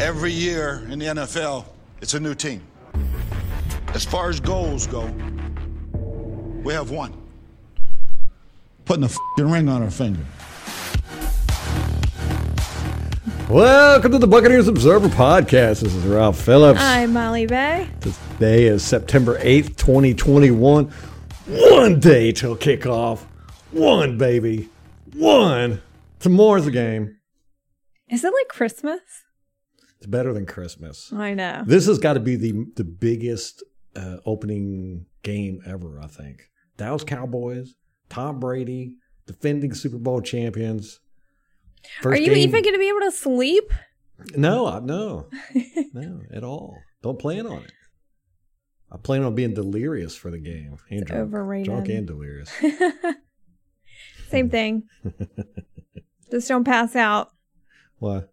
Every year in the NFL, it's a new team. As far as goals go, we have one. Putting a fing ring on our finger. Welcome to the Buccaneers Observer Podcast. This is Ralph Phillips. I'm Molly Bay. Today is September 8th, 2021. One day till kickoff. One, baby. One. Tomorrow's the game. Is it like Christmas? It's better than Christmas. I know. This has got to be the the biggest uh, opening game ever, I think. Dallas Cowboys, Tom Brady, defending Super Bowl champions. First Are you game, even going to be able to sleep? No, I- no, no, at all. Don't plan on it. I plan on being delirious for the game. And drunk, overrated. drunk and delirious. Same thing. Just don't pass out. what?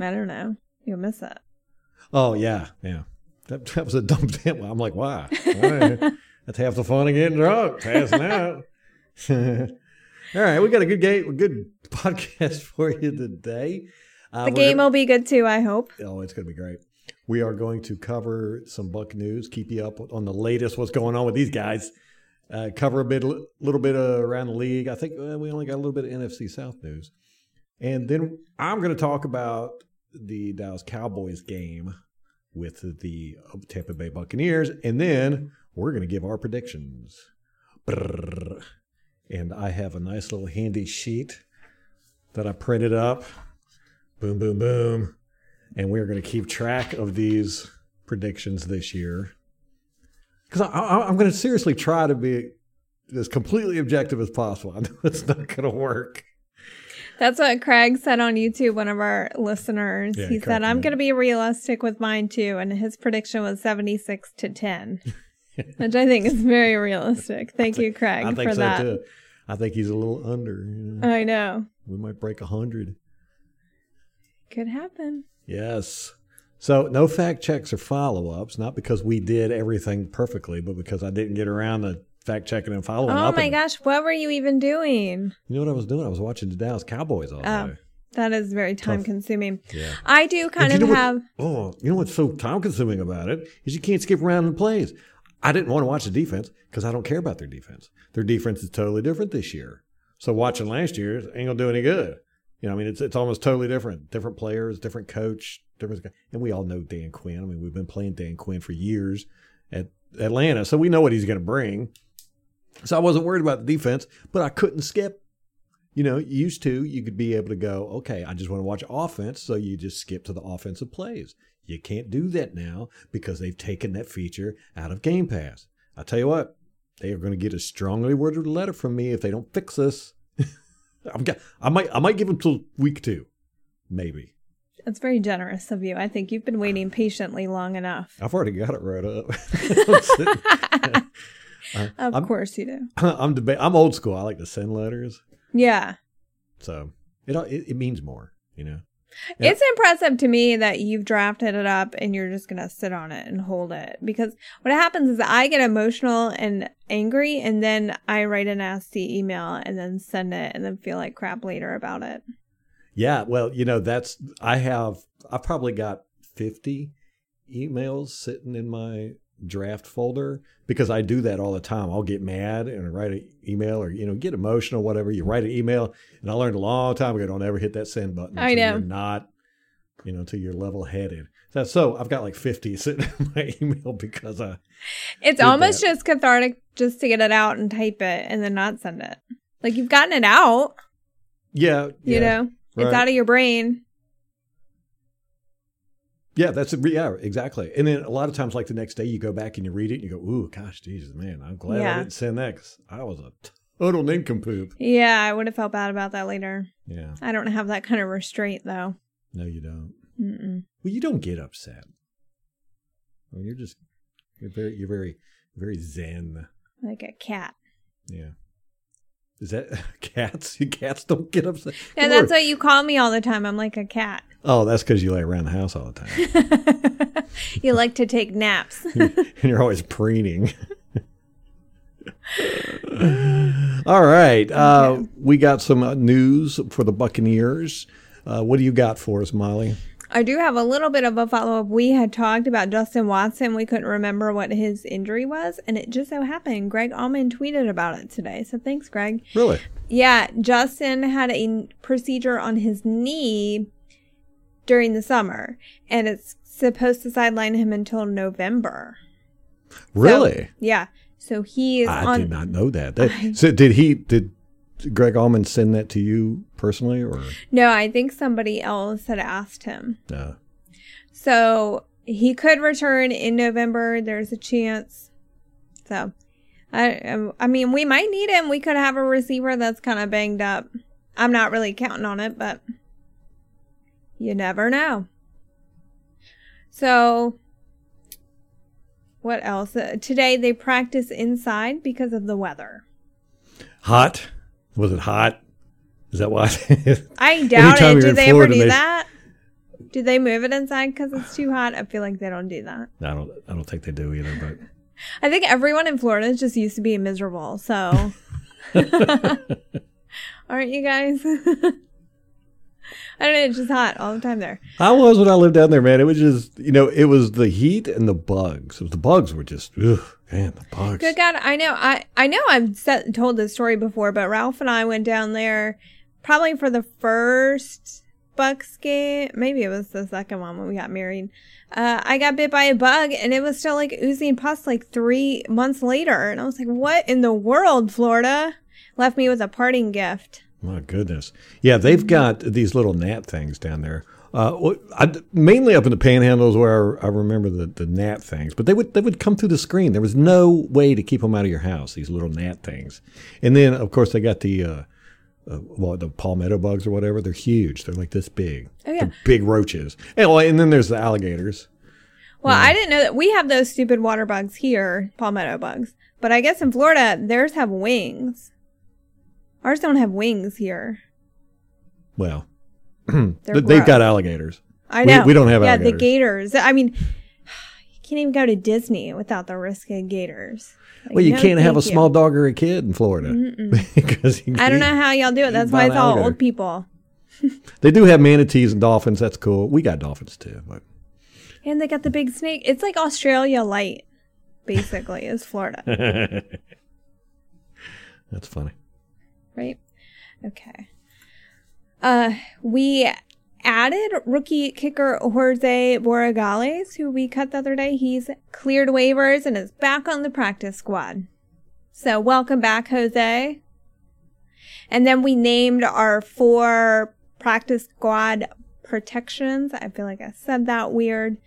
I don't know. You'll miss it. Oh yeah, yeah. That, that was a dumb damn. I'm like, why? Why? That's half the fun of getting drunk, passing out. All right, we got a good game, a good podcast for you today. Uh, The game gonna- will be good too, I hope. Oh, it's going to be great. We are going to cover some Buck news, keep you up on the latest, what's going on with these guys. Uh, cover a bit, a little bit uh, around the league. I think uh, we only got a little bit of NFC South news, and then I'm going to talk about the Dallas Cowboys game with the Tampa Bay Buccaneers, and then we're going to give our predictions. Brrr. And I have a nice little handy sheet that I printed up. Boom, boom, boom and we're going to keep track of these predictions this year because I'm going to seriously try to be as completely objective as possible. I know it's not going to work. That's what Craig said on YouTube, one of our listeners. Yeah, he said, I'm going to be realistic with mine too. And his prediction was 76 to 10, which I think is very realistic. Thank you, Craig, I think for so that. too. I think he's a little under. you know. I know. we might break a hundred. Could happen. Yes. So no fact checks or follow ups, not because we did everything perfectly, but because I didn't get around to fact checking and following Oh up. my and- gosh, what were you even doing? You know what I was doing? I was watching the Dallas Cowboys all Oh, day. that is very time consuming. Yeah. I do kind of know have. What, oh, you know what's so time consuming about it is you can't skip around in the plays. I didn't want to watch the defense because I don't care about their defense. Their defense is totally different this year. So watching last year ain't gonna do any good. You know, I mean, it's it's almost totally different. Different players, different coach, different. And we all know Dan Quinn. I mean, we've been playing Dan Quinn for years at Atlanta, so we know what he's going to bring. So I wasn't worried about the defense, but I couldn't skip. You know, used to you could be able to go, okay, I just want to watch offense, so you just skip to the offensive plays. You can't do that now because they've taken that feature out of Game Pass. I tell you what, they are going to get a strongly worded letter from me if they don't fix this. I'm, g- I might, I might give them till week two, maybe. It's very generous of you. I think you've been waiting patiently long enough. I've already got it right up. Of I'm- course you do. I'm, deba- I'm old school. I like to send letters, Yeah. so it it, it means more, you know. Yeah. It's impressive to me that you've drafted it up and you're just going to sit on it and hold it. Because what happens is I get emotional and angry, and then I write a nasty email and then send it and then feel like crap later about it. Yeah, well, you know, that's I have I've probably got 50 emails sitting in my draft folder because I do that all the time. I'll get mad and write an email or you know, get emotional whatever. You write an email and I learned a long time ago don't ever hit that send button I know. you're not you know, until you're level-headed. So, so I've got like 50 sitting in my email because I It's almost that. just cathartic just to get it out and type it and then not send it. Like you've gotten it out, yeah, you yeah, know, it's out of your brain. Yeah, that's a, yeah, exactly. And then a lot of times, like the next day, you go back and you read it, and you go, "Ooh, gosh, Jesus, man, I'm glad Yeah. I didn't send that 'cause I was a total nincompoop." Yeah, I would have felt bad about that later. Yeah, I don't have that kind of restraint though. no, you don't. Mm-mm. Well, you don't get upset. Well, you're just you're very you're very very zen. Like a cat. Yeah. Is that cats? Cats don't get upset. Yeah, that's what you call me all the time. I'm like a cat. Oh, that's because you lay around the house all the time, you like to take naps. and you're always preening. all right, uh, we got some uh, news for the Buccaneers. Uh, what do you got for us, Molly? I do have a little bit of a follow up. We had talked about Justin Watson. We couldn't remember what his injury was, and it just so happened Greg Auman tweeted about it today. So thanks, Greg. Really? Yeah, Justin had a procedure on his knee during the summer, and it's supposed to sideline him until November. Really? So, yeah. So he is I on. did not know that. That- so did he? Did Greg Auman send that to you personally, or No, I think somebody else had asked him. no? So he could return in November. There's a chance. So, I um, I mean, we might need him. We could have a receiver that's kind of banged up. I'm not really counting on it, but you never know. So, what else? Uh, today they practice inside because of the weather. Hot? Was it hot? Is that why? I doubt it. Do they ever do they- that? Do they move it inside because it's too hot? I feel like they don't do that. I don't. I don't think they do either. But I think everyone in Florida just used to be miserable. So, aren't you guys? I don't know. It's just hot all the time there. I was when I lived down there, man. It was just you know, it was the heat and the bugs. It was, the bugs were just, ugh, man, the bugs. Good God, I know. I I know. I've said, told this story before, but Ralph and I went down there probably for the first Bucks game. Maybe it was the second one when we got married. Uh, I got bit by a bug, and it was still like oozing pus like three months later, and I was like, "What in the world, Florida?" Left me with a parting gift. My goodness. Yeah, they've got these little gnat things down there. Uh, I, mainly up in the panhandles where I, I remember the, the gnat things, but they would they would come through the screen. There was no way to keep them out of your house. These little gnat things, and then of course they got the uh, uh, what the palmetto bugs or whatever. They're huge. They're like this big. Oh, yeah. They're big roaches. And, well, and then there's the alligators. Well, I didn't know that we have those stupid water bugs here, palmetto bugs. But I guess in Florida, theirs have wings. Ours don't have wings here. Well, they've got alligators. I know. we don't have Yeah, alligators. the gators. I mean, you can't even go to Disney without the risk of gators. Like, Well, you no, can't have a you. small dog or a kid in Florida because I don't know how y'all do it. That's why it's all alligator. old people. They do have manatees and dolphins. That's cool. We got dolphins too, but And they got the big snake. It's like Australia light, basically, is Florida, that's funny. right? Okay. Uh, we added rookie kicker Jorge Borregales, who we cut the other day. He's cleared waivers and is back on the practice squad. So welcome back, Jose. And then we named our four practice squad protections. I feel like I said that weird.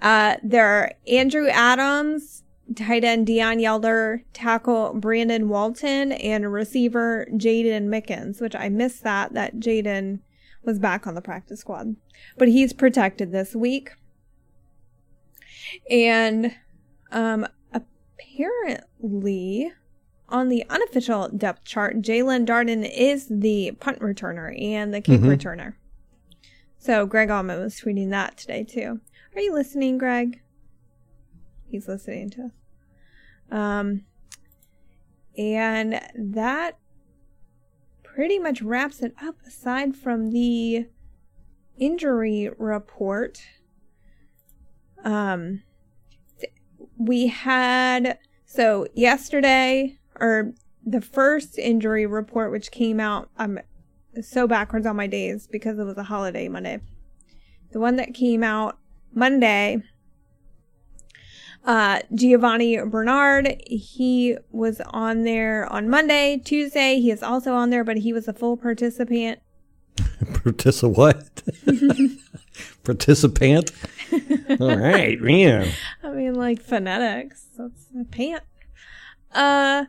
Uh, they're Andrew Adams, tight end Deon Yelder, tackle Brandon Walton, and receiver Jaydon Mickens, which I missed that, that Jaydon was back on the practice squad. But he's protected this week. And um, apparently, on the unofficial depth chart, Jaelon Darden is the punt returner and the kick Mhm. returner. So Greg Auman was tweeting that today too. Are you listening, Greg? He's listening to us. Um, and that pretty much wraps it up aside from the injury report. Um, we had, so yesterday, or the first injury report, which came out, I'm so backwards on my days because it was a holiday Monday. The one that came out Monday, uh, Giovani Bernard, he was on there on Monday. Tuesday, he is also on there, but he was a full participant. Particip what? Participant. All right, man. I mean, like phonetics. That's a pant. Uh,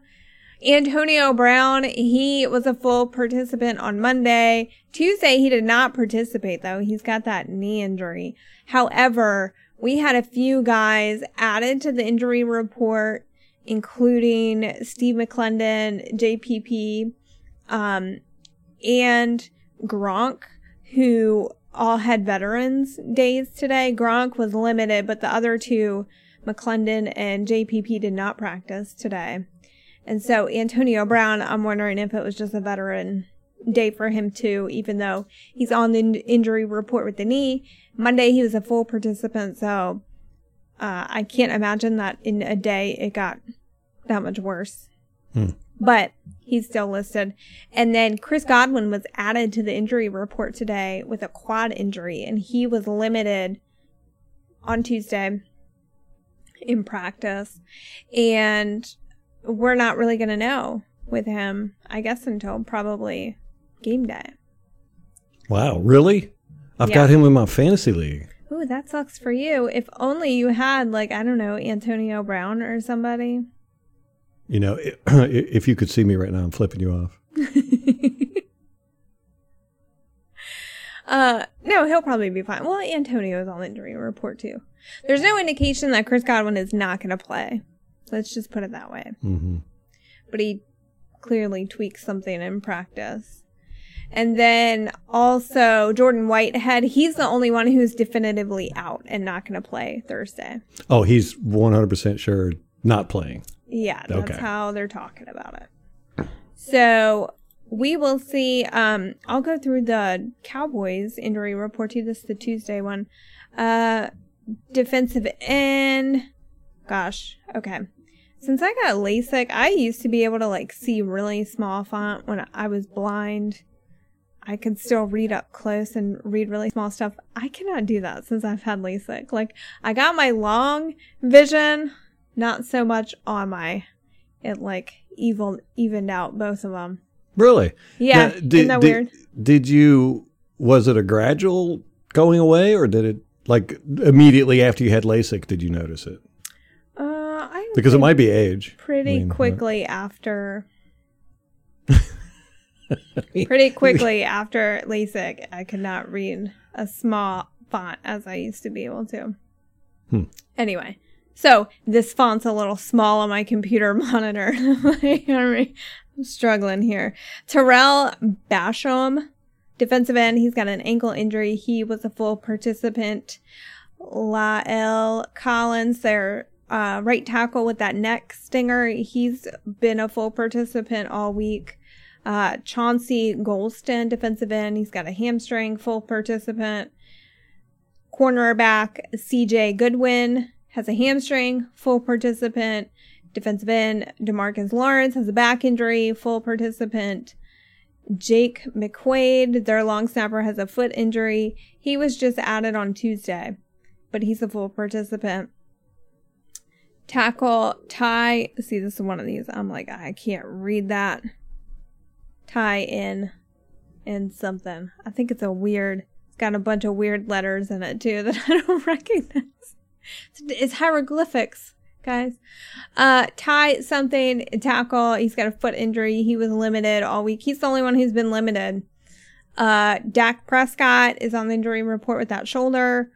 Antonio Brown, he was a full participant on Monday. Tuesday, he did not participate though. He's got that knee injury. However, we had a few guys added to the injury report, including Steve McLendon, JPP, um, and Gronk, who all had veterans days today. Gronk was limited, but the other two, McLendon and JPP, did not practice today. And so Antonio Brown, I'm wondering if it was just a veteran day for him too, even though he's on the in- injury report with the knee. Monday he was a full participant, so uh, I can't imagine that in a day it got that much worse. But he's still listed. And then Chris Godwin was added to the injury report today with a quad injury, and he was limited on Tuesday in practice. And we're not really going to know with him, I guess, until probably game day. Wow, really? I've Yeah. got him in my fantasy league. Ooh, that sucks for you. If only you had, like, I don't know, Antonio Brown or somebody. You know, if you could see me right now, I'm flipping you off. Uh, no, he'll probably be fine. Well, Antonio's on the injury report too. There's no indication that Chris Godwin is not going to play. Let's just put it that way. hmm But he clearly tweaked something in practice. And then also Jordan Whitehead, he's the only one who's definitively out and not going to play Thursday. Oh, he's 100% sure not playing. Yeah, that's Okay. how they're talking about it. So we will see. Um, I'll go through the Cowboys injury report to you. This is the Tuesday one. Uh, defensive end. Gosh, okay. Since I got LASIK, I used to be able to like see really small font when I was blind. I could still read up close and read really small stuff. I cannot do that since I've had LASIK. Like I got my long vision, not so much on my it like evil evened out both of them. Really? Yeah, Now, isn't that weird? Did you, was it a gradual going away or did it, like, immediately after you had LASIK, did you notice it? Uh, I Because it might be age. pretty I mean, quickly after. pretty quickly after LASIK, I could not read a small font as I used to be able to. Hmm. Anyway, so this font's a little small on my computer monitor. I'm struggling here. Tarell Basham, defensive end, he's got an ankle injury. He was a full participant. La'el Collins, their uh, right tackle with that neck stinger, he's been a full participant all week. Uh, Chauncey Golston, defensive end, he's got a hamstring, full participant. Cornerback CJ Goodwin has a hamstring, full participant. Defensive end Demarcus Lawrence has a back injury, full participant. Jake McQuaide, their long snapper, has a foot injury. He was just added on Tuesday, but he's a full participant. Tackle Ty. See, this is one of these. I'm like, I can't read that. Tie in in something. I think it's a weird. It's got a bunch of weird letters in it too that I don't recognize. It's, hieroglyphics, guys. Uh, Ty something tackle. He's got a foot injury. He was limited all week. He's the only one who's been limited. Uh, Dak Prescott is on the injury report with that shoulder.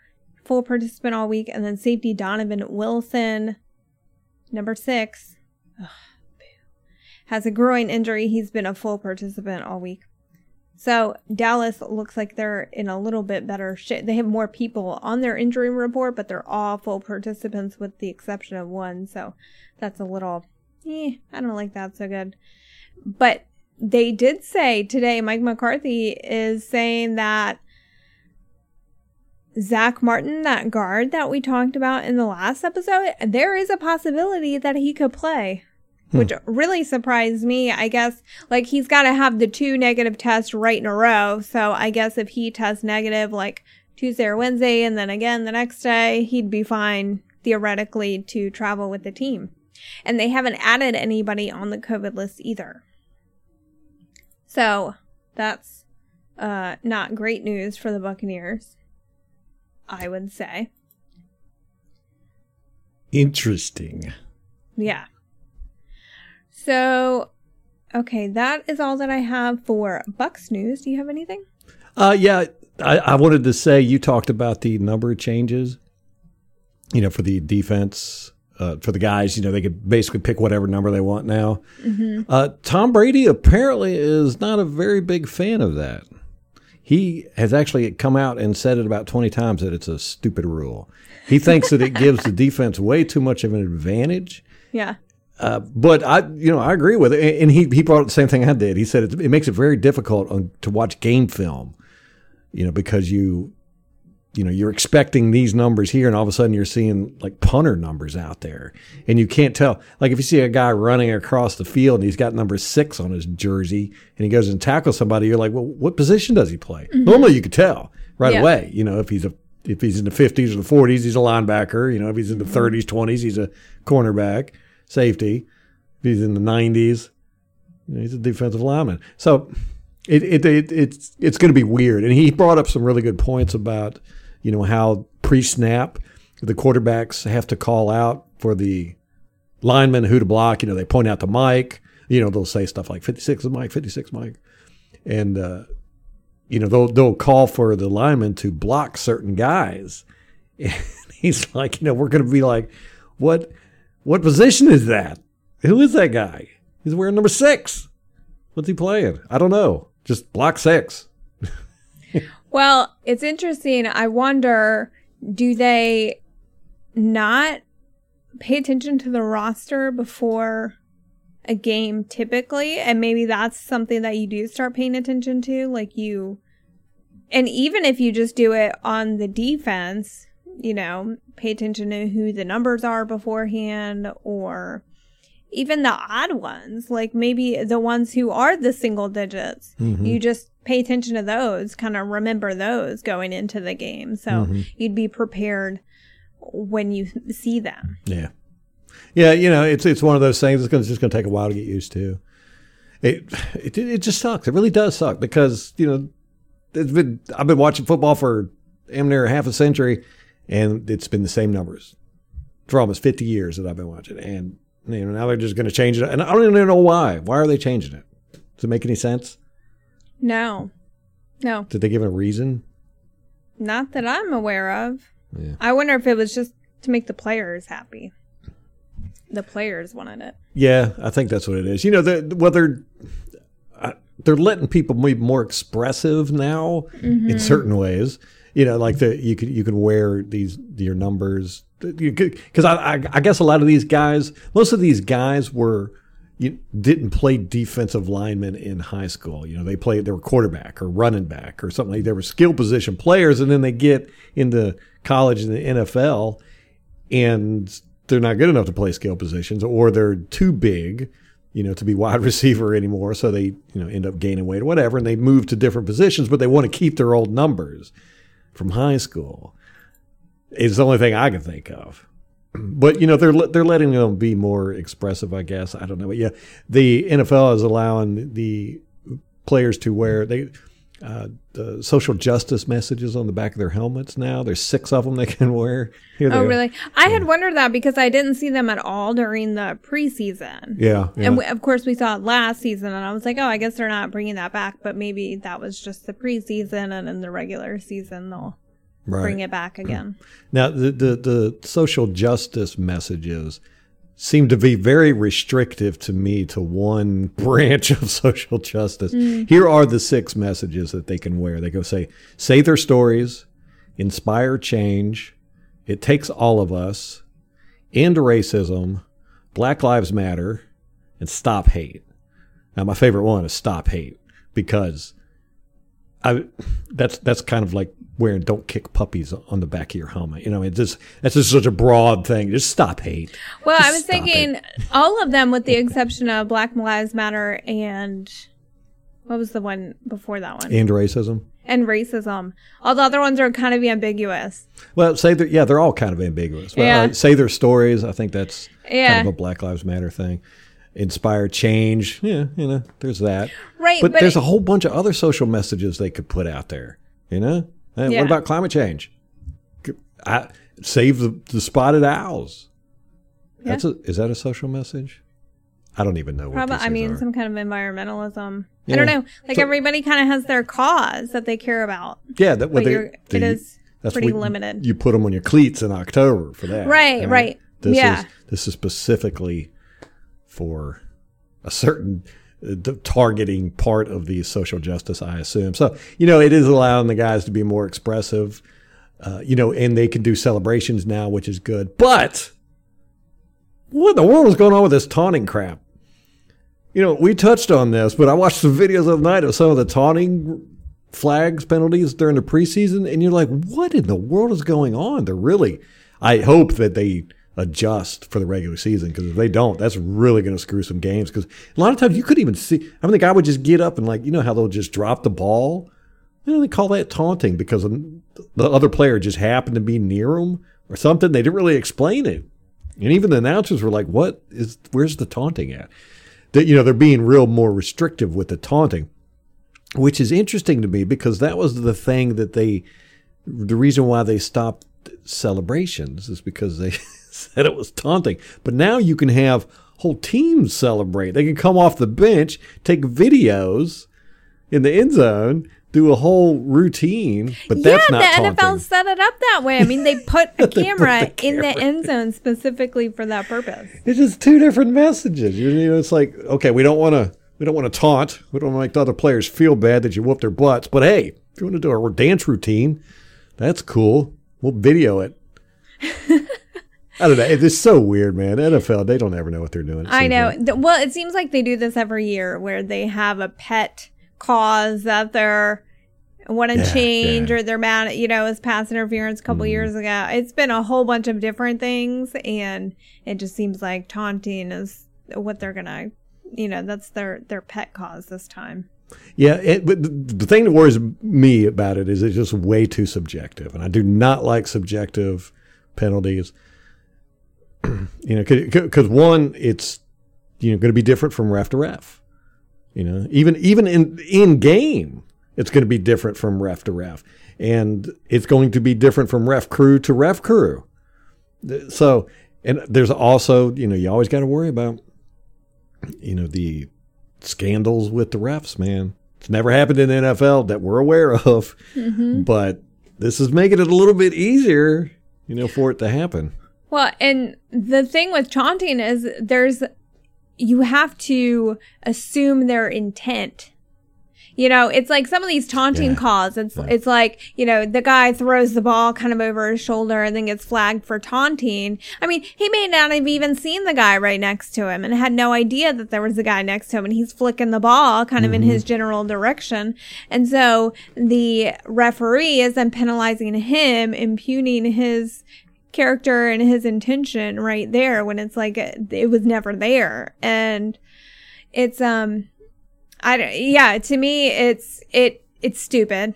Full participant all week. And then safety Donovan Wilson, number six, has a groin injury. He's been a full participant all week. So Dallas looks like they're in a little bit better shape. They have more people on their injury report, but they're all full participants with the exception of one. So that's a little, eh, I don't like that so good. But they did say today, Mike McCarthy is saying that Zack Martin, that guard that we talked about in the last episode, there is a possibility that he could play, which really surprised me. I guess, like, he's got to have the two negative tests right in a row. So I guess if he tests negative, like Tuesday or Wednesday, and then again the next day, he'd be fine theoretically to travel with the team. And they haven't added anybody on the COVID list either. So that's uh, not great news for the Buccaneers. I would say. Interesting. Yeah. So, okay, that is all that I have for Bucks news. Do you have anything? Uh, yeah, I, I wanted to say you talked about the number of changes, you know, for the defense, uh, for the guys, you know, they could basically pick whatever number they want now. Uh, Tom Brady apparently is not a very big fan of that. He has actually come out and said it about 20 times that it's a stupid rule. He thinks that it gives the defense way too much of an advantage. Yeah. Uh, but I, you know, I agree with it. And he, he brought up the same thing I did. He said it, it makes it very difficult on, to watch game film, you know, because you, you know, you're expecting these numbers here, and all of a sudden you're seeing like punter numbers out there, and you can't tell. Like if you see a guy running across the field and he's got number six on his jersey, and he goes and tackles somebody, you're like, well, what position does he play? Normally you could tell right Yeah. away. You know, if he's a if he's in the 50s or the 40s, he's a linebacker. You know, if he's in the 30s, 20s, he's a cornerback, safety. He's in the 90s, he's a defensive lineman. So it, it, it it's it's going to be weird. And he brought up some really good points about you know how pre-snap the quarterbacks have to call out for the linemen who to block. You know, they point out to Mike. You know, they'll say stuff like 56 is Mike, 56 Mike, and uh, you know they'll they'll call for the linemen to block certain guys. And he's like, you know, we're going to be like, what what position is that? Who is that guy? He's wearing number six. What's he playing? I don't know. Just block six. Well, it's interesting. I wonder do they not pay attention to the roster before a game typically? And maybe that's something that you do start paying attention to. Like you, and even if you just do it on the defense, you know, pay attention to who the numbers are beforehand or even the odd ones, like maybe the ones who are the single digits. Mm-hmm. You just pay attention to those, kind of remember those going into the game. So mm-hmm. you'd be prepared when you see them. Yeah, yeah. You know, it's it's one of those things. It's, gonna, it's just going to take a while to get used to. It, it it just sucks. It really does suck because you know, it's been I've been watching football for damn near half a century, and it's been the same numbers for almost fifty years that I've been watching. And you know, now they're just going to change it, and I don't even know why. Why are they changing it? Does it make any sense? No, no, Did they give a reason? not that I'm aware of. Yeah. I wonder if it was just to make the players happy. The players wanted it. Yeah, I think that's what it is. You know, they're, well, they're uh, they're letting people be more expressive now in certain ways. You know, like the you could you could wear these your numbers because I, I I guess a lot of these guys, most of these guys were you didn't play defensive linemen in high school. You know, they played they were quarterback or running back or something like they were skill position players, and then they get into college and the NFL, and they're not good enough to play skill positions, or they're too big, you know, to be wide receiver anymore. So they, you know, end up gaining weight or whatever, and they move to different positions, but they want to keep their old numbers from high school. Is the only thing I can think of. But you know they're they're letting them be more expressive, I guess. I don't know, but yeah, the NFL is allowing the players to wear they uh, the social justice messages on the back of their helmets now. There's six of them they can wear. Here Oh, are. really? I had wondered that because I didn't see them at all during the preseason. Yeah, yeah. And we, of course, we saw it last season, and I was like, oh, I guess they're not bringing that back, but maybe that was just the preseason, and in the regular season, they'll right. bring it back again. Now, the, the, the social justice messages seem to be very restrictive to me to one branch of social justice. Mm. Here are the six messages that they can wear. They go say, say their stories, inspire change, it takes all of us, end racism, Black Lives Matter, and stop hate. Now, my favorite one is stop hate because I that's that's kind of like wearing "Don't kick puppies" on the back of your helmet. You know, it's just that's just such a broad thing. Just stop hate. Well, I was thinking all of them, with the exception of Black Lives Matter and what was the one before that one? And racism. and racism. All the other ones are kind of ambiguous. Well, say that yeah, they're all kind of ambiguous. Well, Yeah. uh, say their stories. I think that's Yeah. kind of a Black Lives Matter thing. Inspire change. Yeah, you know, there's that. Right, But, but there's it- a whole bunch of other social messages they could put out there. You know, Yeah. what about climate change? I, save the, the spotted owls. That's a, is that a social message? I don't even know. Probably, I mean, are. some kind of environmentalism. Yeah. I don't know. Like So- everybody kind of has their cause that they care about. yeah, that what they, it is that's pretty what limited. You put them on your cleats in October for that. Right, right. This Yeah. is this is specifically for a certain d- targeting part of the social justice, I assume. So you know, it is allowing the guys to be more expressive. Uh, you know, and they can do celebrations now, which is good. But what the world is going on with this taunting crap? You know, we touched on this, but I watched some videos of the night of some of the taunting flags penalties during the preseason, and you're like, what in the world is going on? They're really, I hope that they adjust for the regular season because if they don't, that's really going to screw some games. Because a lot of times you couldn't even see. I mean, the guy would just get up and like, you know how they'll just drop the ball. You know, they call that taunting because the other player just happened to be near him or something. They didn't really explain it, and even the announcers were like, "What is? Where's the taunting at?" That you know they're being real more restrictive with the taunting, which is interesting to me because that was the thing that they, the reason why they stopped celebrations is because they said it was taunting. But now you can have whole teams celebrate. They can come off the bench, take videos in the end zone, do a whole routine. But that's yeah, not the taunting. NFL set it up that way. I mean, they put a camera, put the in the end zone specifically for that purpose. It's just two different messages. You know, it's like okay, we don't want to we don't want to taunt. We don't want to make the other players feel bad that you whoop their butts. But hey, if you want to do a dance routine, that's cool. We'll video it. I don't know. It's so weird, man. NFL, they don't ever know what they're doing. I know. like. Well, it seems like they do this every year where they have a pet cause that they're want to Yeah, change yeah. or they're mad at, you know, as pass interference a couple Mhm. years ago. It's been a whole bunch of different things and it just seems like taunting is what they're going to, you know, that's their, their pet cause this time. Yeah, it, but the thing that worries me about it is it's just way too subjective, and I do not like subjective penalties. you know, because one, it's you know going to be different from ref to ref. You know, even even in in game, it's going to be different from ref to ref, and it's going to be different from ref crew to ref crew. So, and there's also you know you always got to worry about you know the scandals with the refs, man. It's never happened in the NFL that we're aware of, mm-hmm. but this is making it a little bit easier, you know, for it to happen. Well, and the thing with taunting is there's you have to assume their intent. You know, it's like some of these taunting Yeah. calls. It's Yeah. it's like you know the guy throws the ball kind of over his shoulder and then gets flagged for taunting. I mean, he may not have even seen the guy right next to him and had no idea that there was a guy next to him, and he's flicking the ball kind of in mm-hmm. his general direction. And so the referee is then penalizing him, impugning his character and his intention right there when it's like it, it was never there and it's um i don't yeah to me it's it it's stupid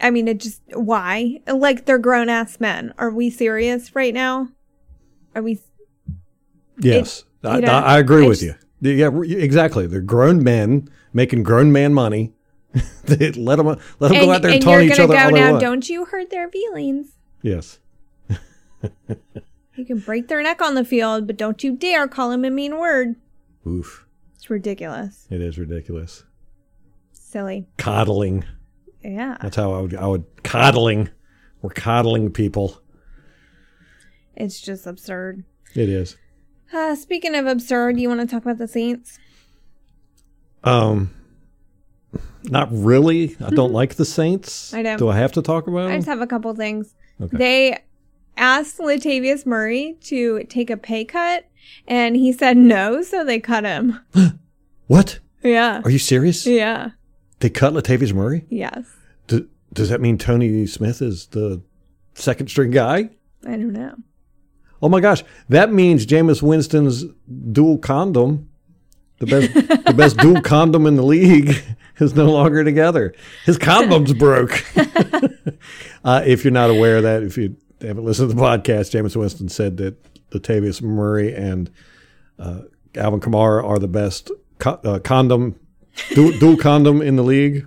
i mean it just why like they're grown-ass men are we serious right now are we Yes, I, you know, I, I agree I with just- you. Yeah, exactly. They're grown men making grown man money. Let them let them go out there and, and taunt each other go all they now want. don't you hurt their feelings Yes, you can break their neck on the field but don't you dare call him a mean word oof, it's ridiculous it is ridiculous. silly Coddling. yeah That's how I would. I would coddling. We're coddling people. it's just absurd It is. Uh, speaking of absurd, you want to talk about the Saints? Um, not really. I don't like the Saints. I know. Do I have to talk about Them? I just have a couple things. Okay. They asked Latavius Murray to take a pay cut, and he said no, so they cut him. what? Yeah. Are you serious? Yeah. They cut Latavius Murray. Yes. Do, does that mean Tony Smith is the second string guy? I don't know. Oh my gosh, that means Jameis Winston's dual condom, the best, the best dual condom in the league, is no longer together. His condom's broke. uh, if you're not aware of that, if you haven't listened to the podcast, Jameis Winston said that Latavius Murray and uh, Alvin Kamara are the best co- uh, condom, dual, dual condom in the league.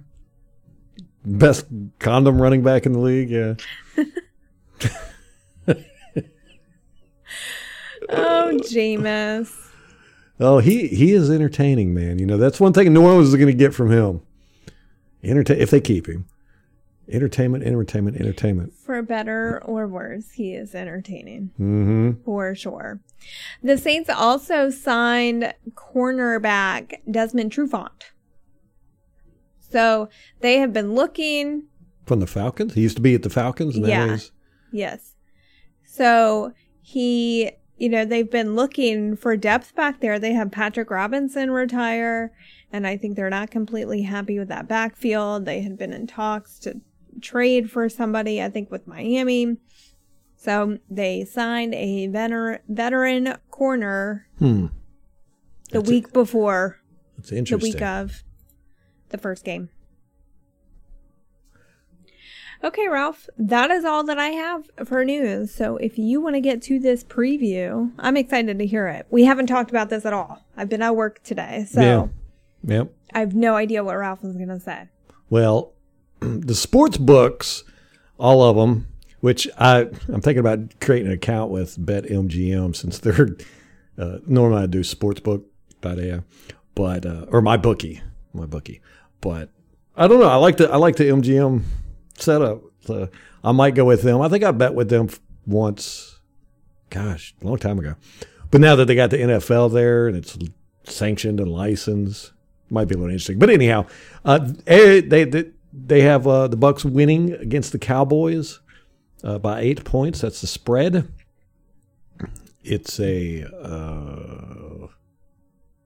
Best condom running back in the league, yeah. Oh, Jameis. Oh, he he is entertaining, man. You know that's one thing New Orleans is going to get from him. Entertain if they keep him. Entertainment, entertainment, entertainment. For better or worse, he is entertaining. Mm-hmm. For sure. The Saints also signed cornerback Desmond Trufant. So they have been looking From the Falcons, he used to be at the Falcons. And Yeah. Yes. So he you know, they've been looking for depth back there. They have Patrick Robinson retire, and I think they're not completely happy with that backfield. They had been in talks to trade for somebody, I think, with Miami. So they signed a veteran veteran corner Hmm. the That's week before That's the week of the first game. Okay, Ralph, that is all that I have for news. So if you want to get to this preview, I'm excited to hear it. We haven't talked about this at all. I've been at work today, so Yeah. Yep. I have no idea what Ralph was going to say. Well, the sports books, all of them, which I I'm thinking about creating an account with BetMGM since they're uh, normally I do sports book, but uh, or my bookie, my bookie, but I don't know. I like the I like the MGM setup. So I might go with them. I think I bet with them once. Gosh, a long time ago. But now that they got the NFL there and it's sanctioned and licensed, might be a little interesting. But anyhow, uh, they they they have uh, the Bucks winning against the Cowboys uh, by eight points. That's the spread. It's a uh,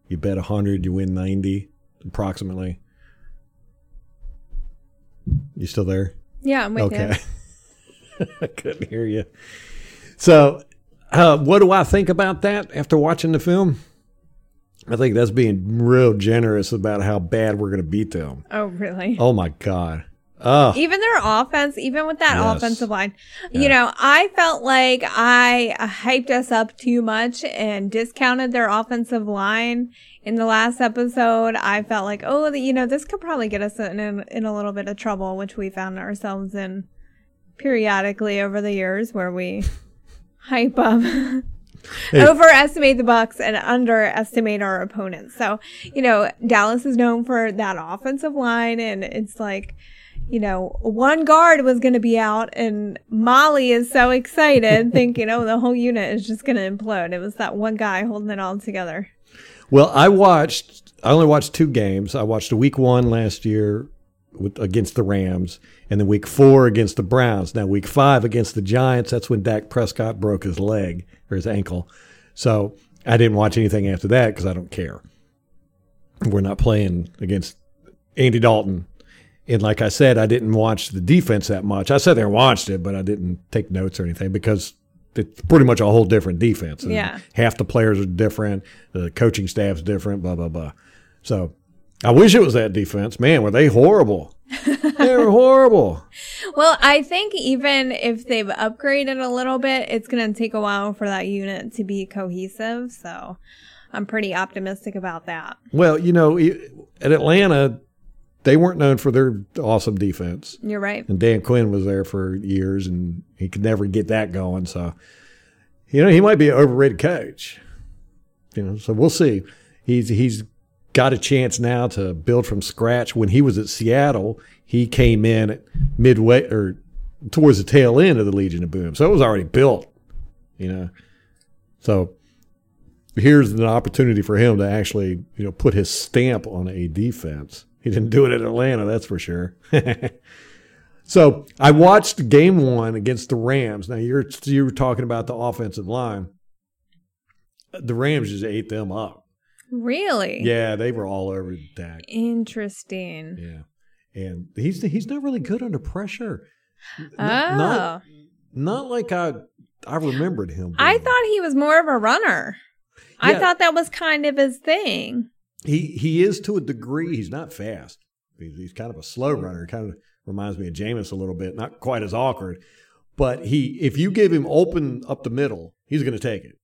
you bet hundred, you win ninety, approximately. You still there? Yeah, I'm with okay. you. I couldn't hear you. So, uh, what do I think about that after watching the film? I think that's being real generous about how bad we're going to beat them. Oh, really? Oh my god. Oh, Even their offense, even with that Yes. offensive line, Yeah. you know, I felt like I hyped us up too much and discounted their offensive line in the last episode. I felt like, oh, you know, this could probably get us in a, in a little bit of trouble, which we found ourselves in periodically over the years, where we hype up. Hey. overestimate the bucks and underestimate our opponents so you know dallas is known for that offensive line and it's like you know one guard was going to be out and molly is so excited thinking oh the whole unit is just going to implode it was that one guy holding it all together well, I watched. I only watched two games. I watched week one last year with, against the Rams, and then week four against the Browns. Now week five against the Giants. That's when Dak Prescott broke his leg or his ankle. So I didn't watch anything after that because I don't care. We're not playing against Andy Dalton. And like I said, I didn't watch the defense that much. I sat there and watched it, but I didn't take notes or anything because it's pretty much a whole different defense. And Yeah. Half the players are different. The coaching staff's different, blah, blah, blah. So I wish it was that defense. Man, were they horrible. they were horrible. well i think even if they've upgraded a little bit it's going to take a while for that unit to be cohesive so i'm pretty optimistic about that Well, you know, at Atlanta, they weren't known for their awesome defense. you're right And Dan Quinn was there for years, and he could never get that going. So, you know, he might be an overrated coach. You know, so we'll see. He's he's got a chance now to build from scratch. When he was at Seattle, he came in at midway or towards the tail end of the Legion of Boom, so it was already built. You know, so here's an opportunity for him to actually you know put his stamp on a defense. He didn't do it at Atlanta, that's for sure. So I watched game one against the Rams. Now you're you were talking about the offensive line. The Rams just ate them up. Really Yeah, they were all over Dak. interesting Yeah, and he's he's not really good under pressure. N- Oh. not not like I I remembered him. I thought he was more of a runner. I thought that was kind of his thing. he he is to a degree. He's not fast. He's, he's kind of a slow runner. Kind of reminds me of Jameis a little bit. Not quite as awkward, but he if you give him open up the middle, he's going to take it.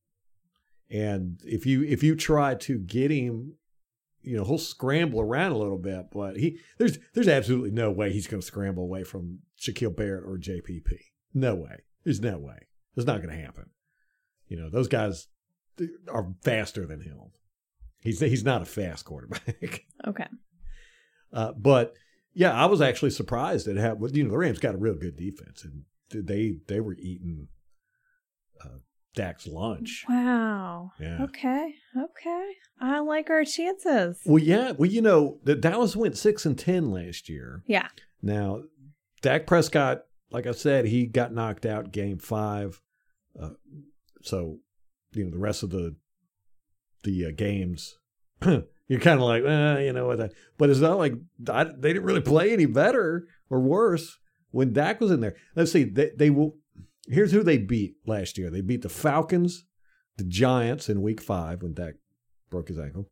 And if you if you try to get him, you know he'll scramble around a little bit. But he there's there's absolutely no way he's going to scramble away from Shaquil Barrett or JPP. No way. There's no way. It's not going to happen. You know those guys are faster than him. He's he's not a fast quarterback. Okay. Uh, but yeah, I was actually surprised at how you know the Rams got a real good defense and they they were eating uh, Dak's lunch. Wow. Yeah. Okay. Okay. I like our chances. Well, yeah. Well, you know, the Dallas went six and ten last year. Yeah. Now, Dak Prescott, like I said, he got knocked out game five. Uh, so you know the rest of the the uh, games, you're kind of like, eh, you know what? But it's not like I, they didn't really play any better or worse when Dak was in there. Let's see, they, they will. Here's who they beat last year. They beat the Falcons, the Giants in Week Five when Dak broke his ankle,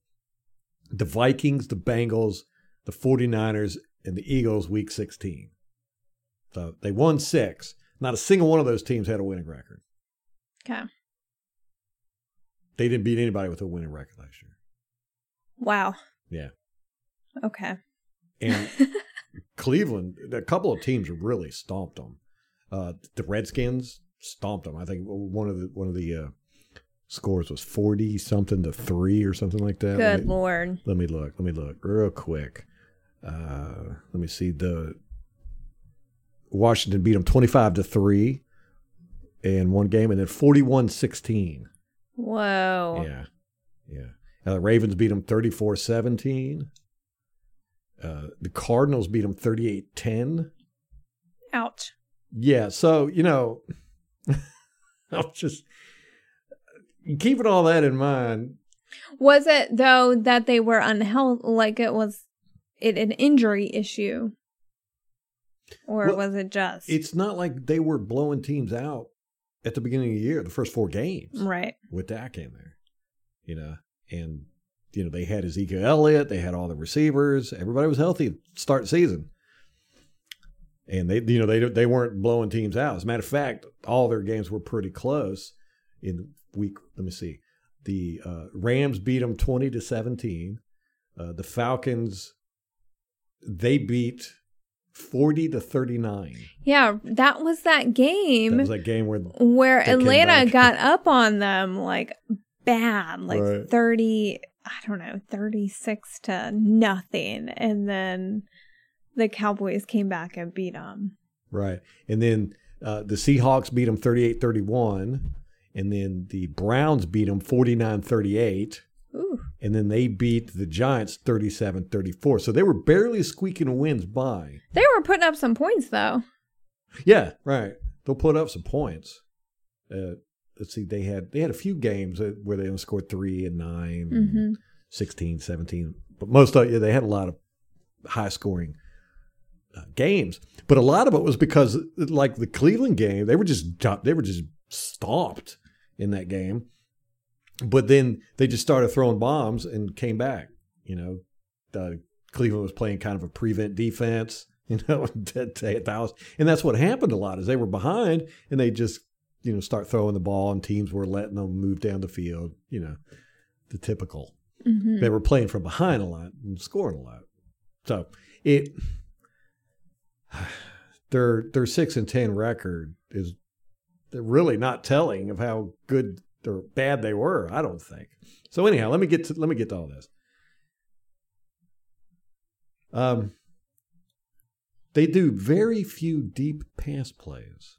the Vikings, the Bengals, the 49ers, and the Eagles Week 16. So they won six. Not a single one of those teams had a winning record. Okay. They didn't beat anybody with a winning record last year. Wow. Yeah. Okay. And Cleveland, a couple of teams really stomped them. Uh, the Redskins stomped them. I think one of the one of the uh, scores was forty something to three or something like that. Let Good me, lord. let me look. Let me look real quick. Uh, let me see. The Washington beat them twenty five to three in one game, and then 41-16. Whoa. Yeah. Yeah. The Ravens beat them 34 17. Uh, the Cardinals beat them 38 10. Ouch. Yeah. So, you know, I'm just keeping all that in mind. Was it though that they were unhealthy? Like it was it an injury issue, or Well, was it just It's not like they were blowing teams out at the beginning of the year, the first four games right? with Dak in there, you know, and, you know, they had Ezekiel Elliott, they had all the receivers, everybody was healthy start season. And they you know they they weren't blowing teams out. As a matter of fact, all their games were pretty close. In week, let me see, the uh, Rams beat them twenty to seventeen. Uh, the Falcons they beat forty to thirty nine. Yeah, that was that game That was that game where where Atlanta got up on them like bad, like Right. 30, I don't know, 36 to nothing. And then the Cowboys came back and beat them. right, and then uh, the Seahawks beat them 38-31. and then the Browns beat them 49-38. And then they beat the Giants 37-34. So they were barely squeaking wins by. They were putting up some points though. Yeah, right. They'll put up some points. Uh, let's see, they had they had a few games where they only scored 3 and 9, hmm 16, 17, but most of yeah, they had a lot of high scoring games. But a lot of it was because like the Cleveland game, they were just they were just stomped in that game. But then they just started throwing bombs and came back. You know, uh, Cleveland was playing kind of a prevent defense. You know, to, to Dallas, and that's what happened a lot is they were behind and they just you know start throwing the ball and teams were letting them move down the field. You know, the typical hmm they were playing from behind a lot and scoring a lot. So it their their six and ten record is really not telling of how good or bad they were. I don't think. So anyhow, let me get to let me get to all this. Um, they do very few deep pass plays.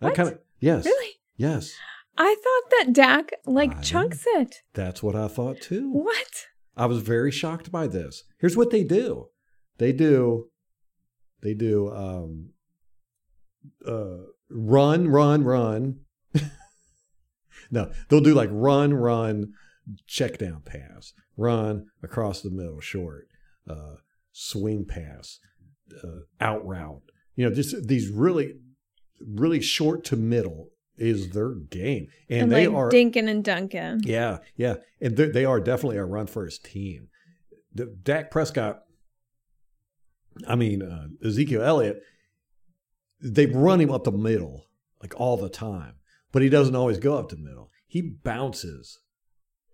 That What? kind of yes, Really? yes. I thought that Dak like I chunks it. That's what I thought too. What? I was very shocked by this. Here's what they do. They do they do um uh run, run, run. no, they'll do like run, run, check down pass, run across the middle, short, uh swing pass, uh, out route. You know, just these really really short to middle is their game. And, And, they like are Dinkin and Duncan. yeah, yeah, and they are definitely a run first team. The, Dak Prescott, I mean uh, Ezekiel Elliott, they run him up the middle like all the time, but he doesn't always go up the middle. He bounces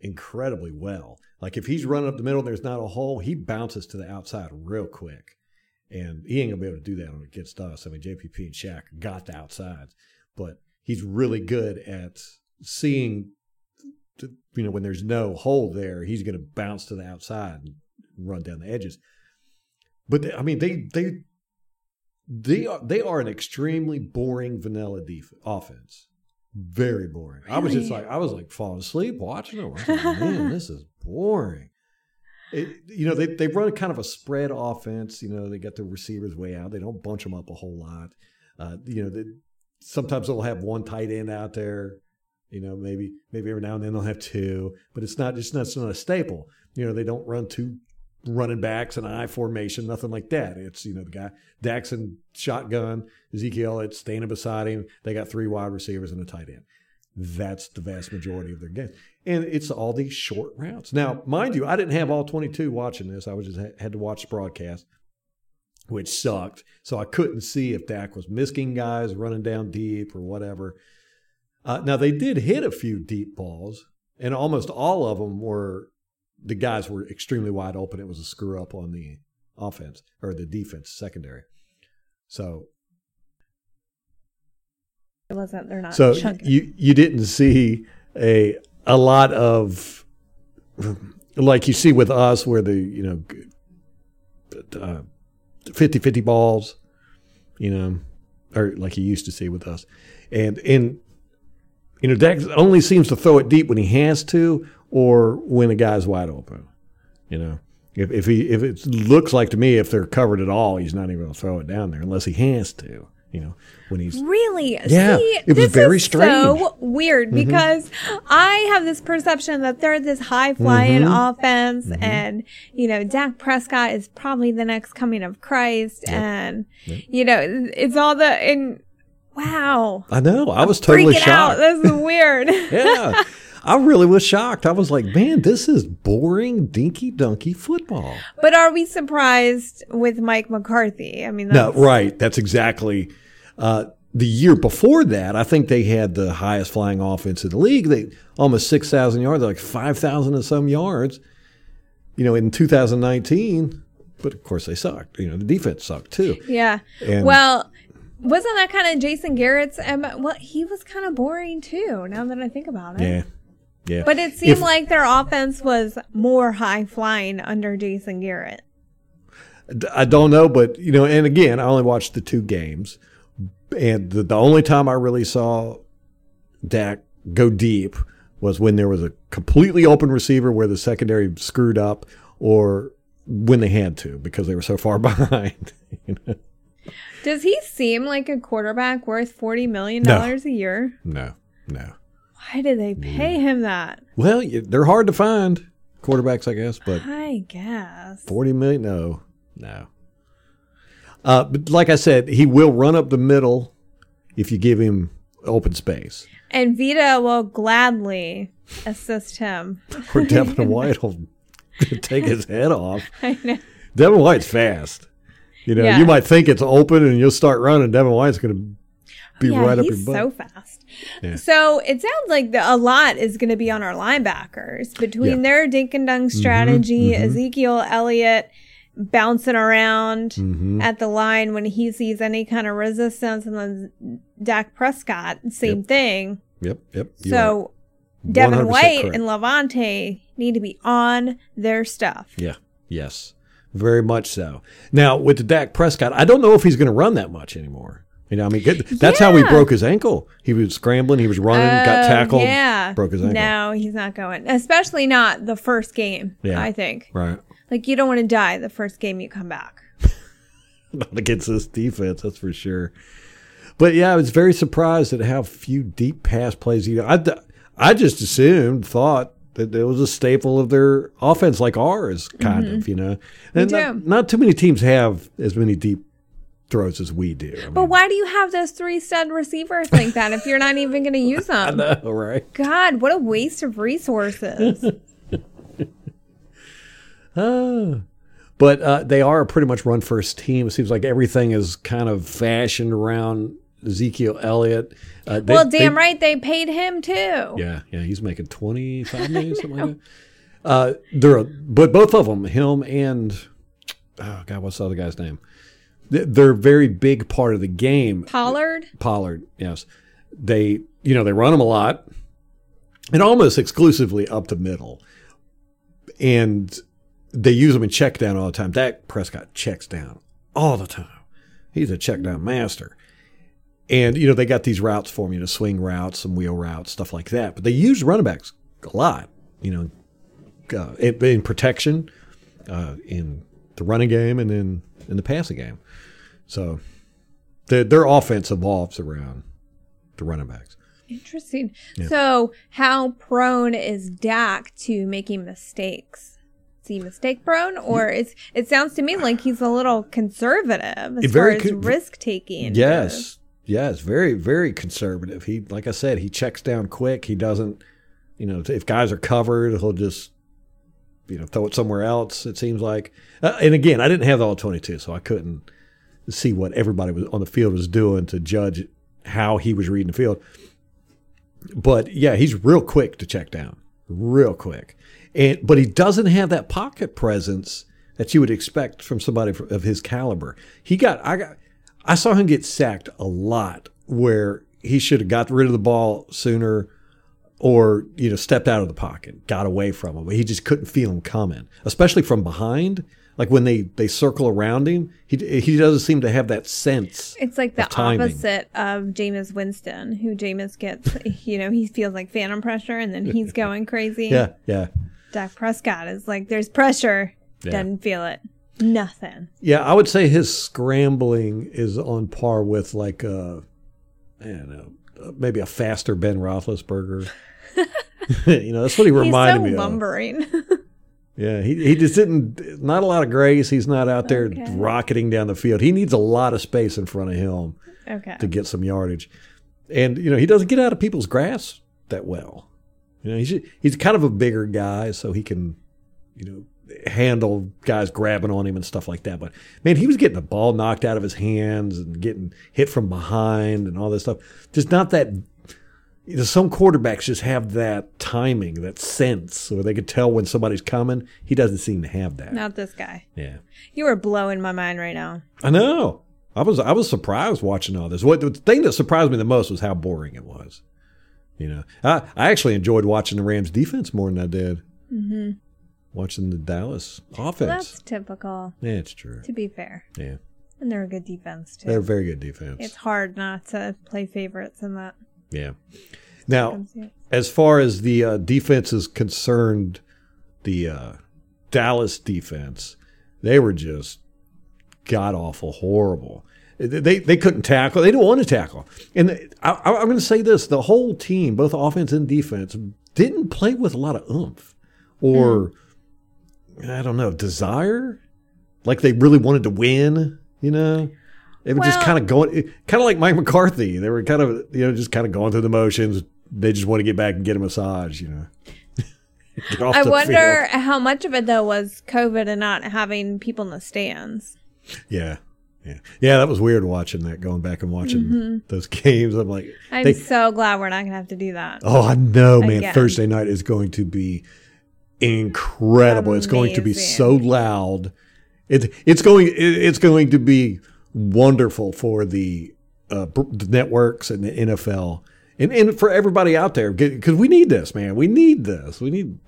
incredibly well. Like if he's running up the middle, and there's not a hole, he bounces to the outside real quick, and he ain't gonna be able to do that against us. I mean, JPP and Shaq got the outsides, but he's really good at seeing you know, when there's no hole there, he's to bounce to the outside and run down the edges. But they, I mean, they they they are they are an extremely boring vanilla def- offense. Very boring. I was just like I was like falling asleep watching them. Like, man, this is boring. It, you know, they they run kind of a spread offense. You know, they get the receivers way out. They don't bunch them up a whole lot. Uh, you know, they, sometimes they'll have one tight end out there You know, maybe maybe every now and then they'll have two, but it's not it's not, it's not a staple. You know, they don't run two running backs and I formation, nothing like that. It's you know the guy Daxon shotgun, Ezekiel it's standing beside him. They got three wide receivers and a tight end. That's the vast majority of their game, and it's all these short routes. Now, mind you, I didn't have all twenty two watching this. I was just had to watch the broadcast, which sucked. So I couldn't see if Dak was missing guys running down deep or whatever. Uh, now they did hit a few deep balls, and almost all of them were the guys were extremely wide open. It was a screw up on the offense or the defense secondary. So It wasn't. They're not. so chunky. you you didn't see a a lot of like you see with us where the you know uh, 50-50 balls you know or like you used to see with us and and you know Dak only seems to throw it deep when he has to or when a guy's wide open you know if, if he if it looks like to me if they're covered at all he's not even going to throw it down there unless he has to you know when he's Really? Yeah, See, it was very strange. Mm-hmm. So weird because I have this perception that they're this high flying Mm-hmm. offense, and you know, Dak Prescott is probably the next coming of Christ, and you know, it's all the and wow, I know. I was totally freaking out. shocked. This is weird. yeah. I really was shocked. I was like, man, this is boring, dinky dunky football. but are we surprised with Mike McCarthy? I mean, No, right. That's exactly. Uh, the year before that, I think they had the highest flying offense in the league. They almost six thousand yards, like five thousand and some yards. You know, in 2019, but of course they sucked. You know, the defense sucked too. yeah. And- well. Wasn't that kind of Jason Garrett's? Um, well, he was kind of boring too. Now that I think about it, Yeah, yeah. But it seemed If- like their offense was more high flying under Jason Garrett. I don't know, but you know, and again, I only watched the two games, and the, the only time I really saw Dak go deep was when there was a completely open receiver where the secondary screwed up, or when they had to because they were so far behind. you know? Does he seem like a quarterback worth $40 million No. a year? No, no. Why did they pay him that? Well, they're hard to find quarterbacks, I guess, but I guess. forty million, no, no. Uh, but like I said, he will run up the middle if you give him open space. And Vita will gladly assist him. or Devin White will take his head off. I know. Devin White's fast. You know, Yeah. you might think it's open and you'll start running. Devin White's going to be yeah, right up your he's butt. so fast. Yeah. So it sounds like the, a lot is going to be on our linebackers between Yeah. Mm-hmm, their dink and dunk strategy, Ezekiel Elliott bouncing around Mm-hmm. at the line when he sees any kind of resistance, and then Dak Prescott, same Yep. thing. yep, yep. you So Devin White correct. and Lavonte need to be on their stuff. Yeah, yes, very much so. Now with the Dak Prescott, I don't know if he's going to run that much anymore. You know, I mean, good- that's how he broke his ankle. He was scrambling, he was running, got Oh, tackled, Yeah. broke his ankle. No, he's not going. Especially not the first game, Yeah. I think. Right. Like, you don't want to die the first game you come back. Not against this defense, that's for sure. But yeah, I was very surprised at how few deep pass plays. You know, I, I just assumed, thought that it was a staple of their offense, like ours, kind mm-hmm. of. You know, and not, not too many teams have as many deep throws as we do. I But why do you have those three stud receivers like that if you're not even going to use them? I know, right? God, what a waste of resources. Ah. But uh, they are a pretty much run first team. It seems like everything is kind of fashioned around Ezekiel Elliott. Uh, they- well, damn they- right, they paid him too. Yeah, yeah, he's making twenty five million, something like that. Uh, they're, a- but both of them, him and oh god, what's the other guy's name? They- They're a very big part of the game. Pollard? Pollard, yes, they you know they run them a lot, and almost exclusively up the middle, and they use them in check down all the time. Dak Prescott checks down all the time. He's a check down master. And, you know, they got these routes for him, you know, swing routes, some wheel routes, stuff like that. But they use running backs a lot, you know, uh, in, in protection, uh, in the running game, and in, in the passing game. So their, their offense evolves around the running backs. Interesting. Yeah. So, how prone is Dak to making mistakes? Is he mistake prone, or is it sounds to me like he's a little conservative as Very far as con- risk taking? Yes. Yes. Very, very conservative. He, like I said, he checks down quick. He doesn't, you know, if guys are covered, he'll just, you know, throw it somewhere else, it seems like. Uh, and again, I didn't have the all 22, so I couldn't see what everybody was on the field was doing to judge how he was reading the field. But yeah, he's real quick to check down, real quick. And but he doesn't have that pocket presence that you would expect from somebody of his caliber. He got I got I saw him get sacked a lot where he should have got rid of the ball sooner or you know stepped out of the pocket, got away from him. but He just couldn't feel him coming, especially from behind. Like when they they circle around him, he he doesn't seem to have that sense. It's like the of opposite of Jameis Winston, who Jameis gets, you know, he feels like phantom pressure and then he's going crazy. Yeah, yeah. Dak Prescott is like, there's pressure, Yeah. doesn't feel it. Nothing. Yeah, I would say his scrambling is on par with like uh, I don't know, maybe a faster Ben Roethlisberger. you know, that's what he He's reminded so me of. Yeah, he he just didn't. Not a lot of grace. He's not out there Okay. rocketing down the field. He needs a lot of space in front of him okay. to get some yardage, and you know he doesn't get out of people's grass that well. You know, he's he's kind of a bigger guy, so he can, you know, handle guys grabbing on him and stuff like that. But man, he was getting the ball knocked out of his hands and getting hit from behind and all this stuff. Just not that. You know, some quarterbacks just have that timing, that sense, where they could tell when somebody's coming. He doesn't seem to have that. Not this guy. Yeah, You are blowing my mind right now. I know. I was I was surprised watching all this. What the thing that surprised me the most was how boring it was. You know, I I actually enjoyed watching the Rams defense more than I did Mm-hmm. watching the Dallas Well, offense. that's typical, yeah, it's true. to be fair. Yeah, And they're a good defense, too. they're a very good defense. It's hard not to play favorites in that. Yeah. Now, as far as the uh, defense is concerned, the uh, Dallas defense, they were just god awful, horrible. They they couldn't tackle. They didn't want to tackle. And I, I, I'm going to say this: the whole team, both offense and defense, didn't play with a lot of oomph or I don't know desire. Like they really wanted to win. You know, they were just kind of going, kind of like Mike McCarthy. They were kind of you know just kind of going through the motions. They just want to get back and get a massage. You know. I wonder field. how much of it, though, was COVID and not having people in the stands. Yeah. Yeah. Yeah, that was weird watching that, going back and watching those games. I'm like, Mm-hmm. I'm they- so glad we're not going to have to do that. oh, I know, man. Again. Thursday night is going to be incredible. It's going to be so loud. It, it's going, it, it's going to be wonderful for the, uh, the networks and the NFL and, and for everybody out there because we need this, man. We need this. We need,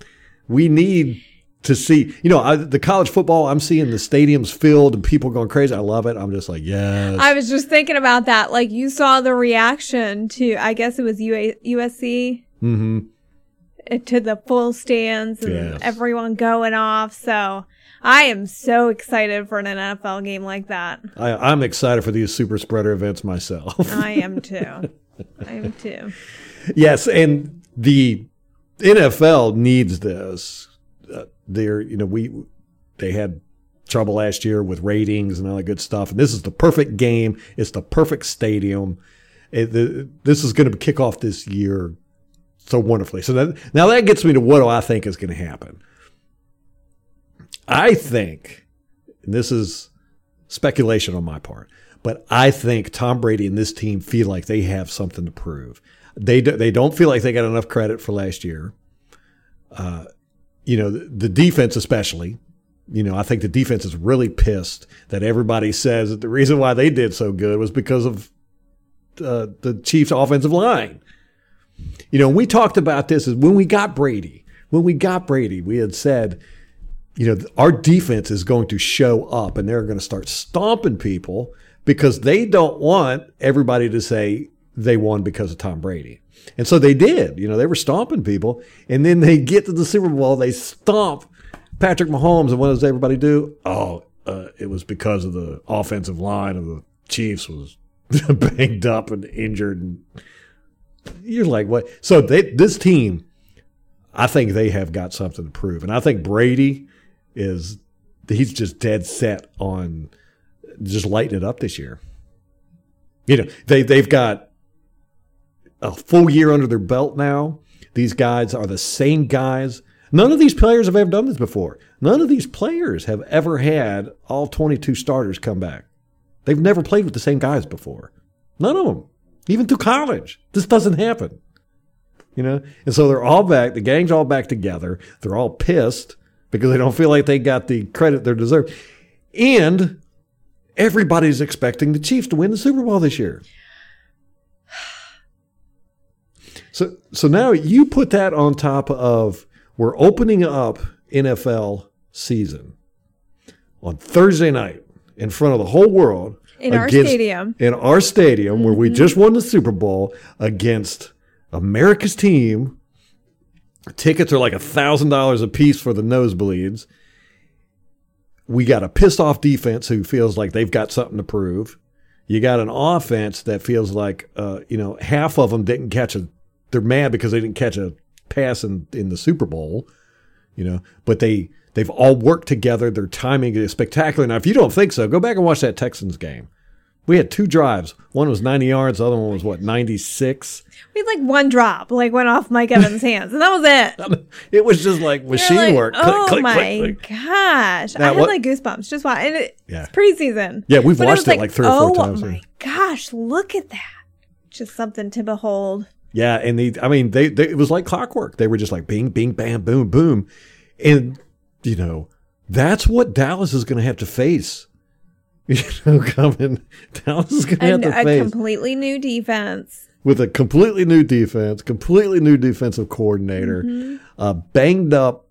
we need to see, you know, I, the college football, I'm seeing the stadiums filled and people going crazy. I love it. I'm just like, yes. I was just thinking about that. Like, you saw the reaction to, I guess it was UA- USC, hmm uh, to the full stands and Yes. everyone going off. So I am so excited for an NFL game like that. I, I'm excited for these super spreader events myself. I am too. I am too. yes, and the NFL needs this. Uh, they're, you know, we they had trouble last year with ratings and all that good stuff, and this is the perfect game. It's the perfect stadium. It, the, this is going to kick off this year so wonderfully. So that, now that gets me to what do I think is going to happen. I think, and this is speculation on my part, but I think Tom Brady and this team feel like they have something to prove. They do, they don't feel like they got enough credit for last year. Uh, you know, the, the defense especially. You know, I think the defense is really pissed that everybody says that the reason why they did so good was because of uh, the Chiefs' offensive line. You know, we talked about this is when we got Brady. When we got Brady, we had said, you know, our defense is going to show up and they're going to start stomping people because they don't want everybody to say they won because of Tom Brady. And so they did. You know, they were stomping people. And then they get to the Super Bowl, they stomp Patrick Mahomes. And what does everybody do? Oh, uh, it was because of the offensive line of the Chiefs was banged up and injured. And you're like, what? So they, this team, I think they have got something to prove, and I think Brady is he's just dead set on just lighting it up this year. You know, they they've got a full year under their belt now. These guys are the same guys. None of these players have ever done this before. None of these players have ever had all 22 starters come back. They've never played with the same guys before. None of them. Even through college. This doesn't happen. You know? And so they're all back. The gang's all back together. They're all pissed because they don't feel like they got the credit they deserve. And everybody's expecting the Chiefs to win the Super Bowl this year. So so now you put that on top of we're opening up NFL season on Thursday night in front of the whole world In our stadium. In our stadium where we mm-hmm. just won the Super Bowl against America's team. Tickets are like a thousand dollars a piece for the nosebleeds. We got a pissed off defense who feels like they've got something to prove. You got an offense that feels like uh, you know half of them didn't catch a. They're mad because they didn't catch a pass in, in the Super Bowl, you know. But they they've all worked together. Their timing is spectacular. Now, if you don't think so, go back and watch that Texans game. We had two drives. One was ninety yards. The other one was what ninety six. We had like one drop, like went off Mike Evans' hands, and that was it. It was just like machine like, work. Oh click, my click, click. gosh! Now, I had what- like goosebumps just watching. And it, Yeah. It's preseason. Yeah, we've But watched it like three or four oh times, Oh my gosh! Look at that. Just something to behold. Yeah, and they, I mean, they, they, it was like clockwork. They were just like bing, bing, bam, boom, boom, and you know, that's what Dallas is going to have to face. You know, coming, Dallas is going to have And to a face completely new defense. with a completely new defense, completely new defensive coordinator, Mm-hmm. a banged up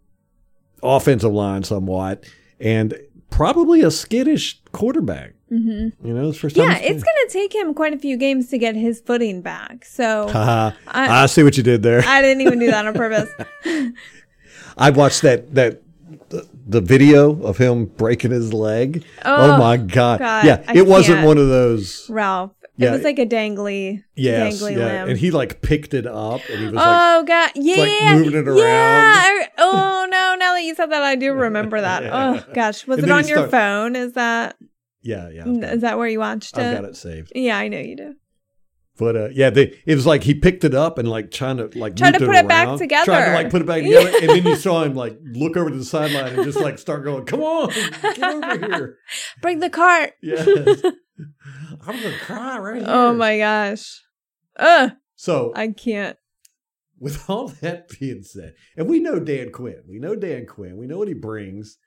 offensive line somewhat, and probably a skittish quarterback. Mm-hmm. You know, it's first time. Yeah, it's going to take him quite a few games to get his footing back. So I- I see what you did there. I didn't even do that on purpose. I watched that that the, the video of him breaking his leg. Oh, Oh, my god! God, yeah, I it wasn't can't. one of those. Ralph. Yeah. It was like a dangly, Yes, dangly yeah, limb. and he like picked it up and he was like, oh god, yeah, moving it Yeah. I- oh no, now that you said that, I do remember that. Oh gosh, was And it then on your start- phone? Is that yeah, yeah, I've got, is that where you watched it? I've got it saved. Yeah, I know you do. But uh, yeah, they, it was like he picked it up and like trying to like Trying to put it back around, together. trying to like put it back together, and then you saw him like look over to the sideline and just like start going, "Come on, get over here!" Bring the cart. Yes, I'm gonna cry right here. Oh my gosh. Ugh, So I can't. with all that being said, and we know Dan Quinn, we know Dan Quinn, we know what he brings.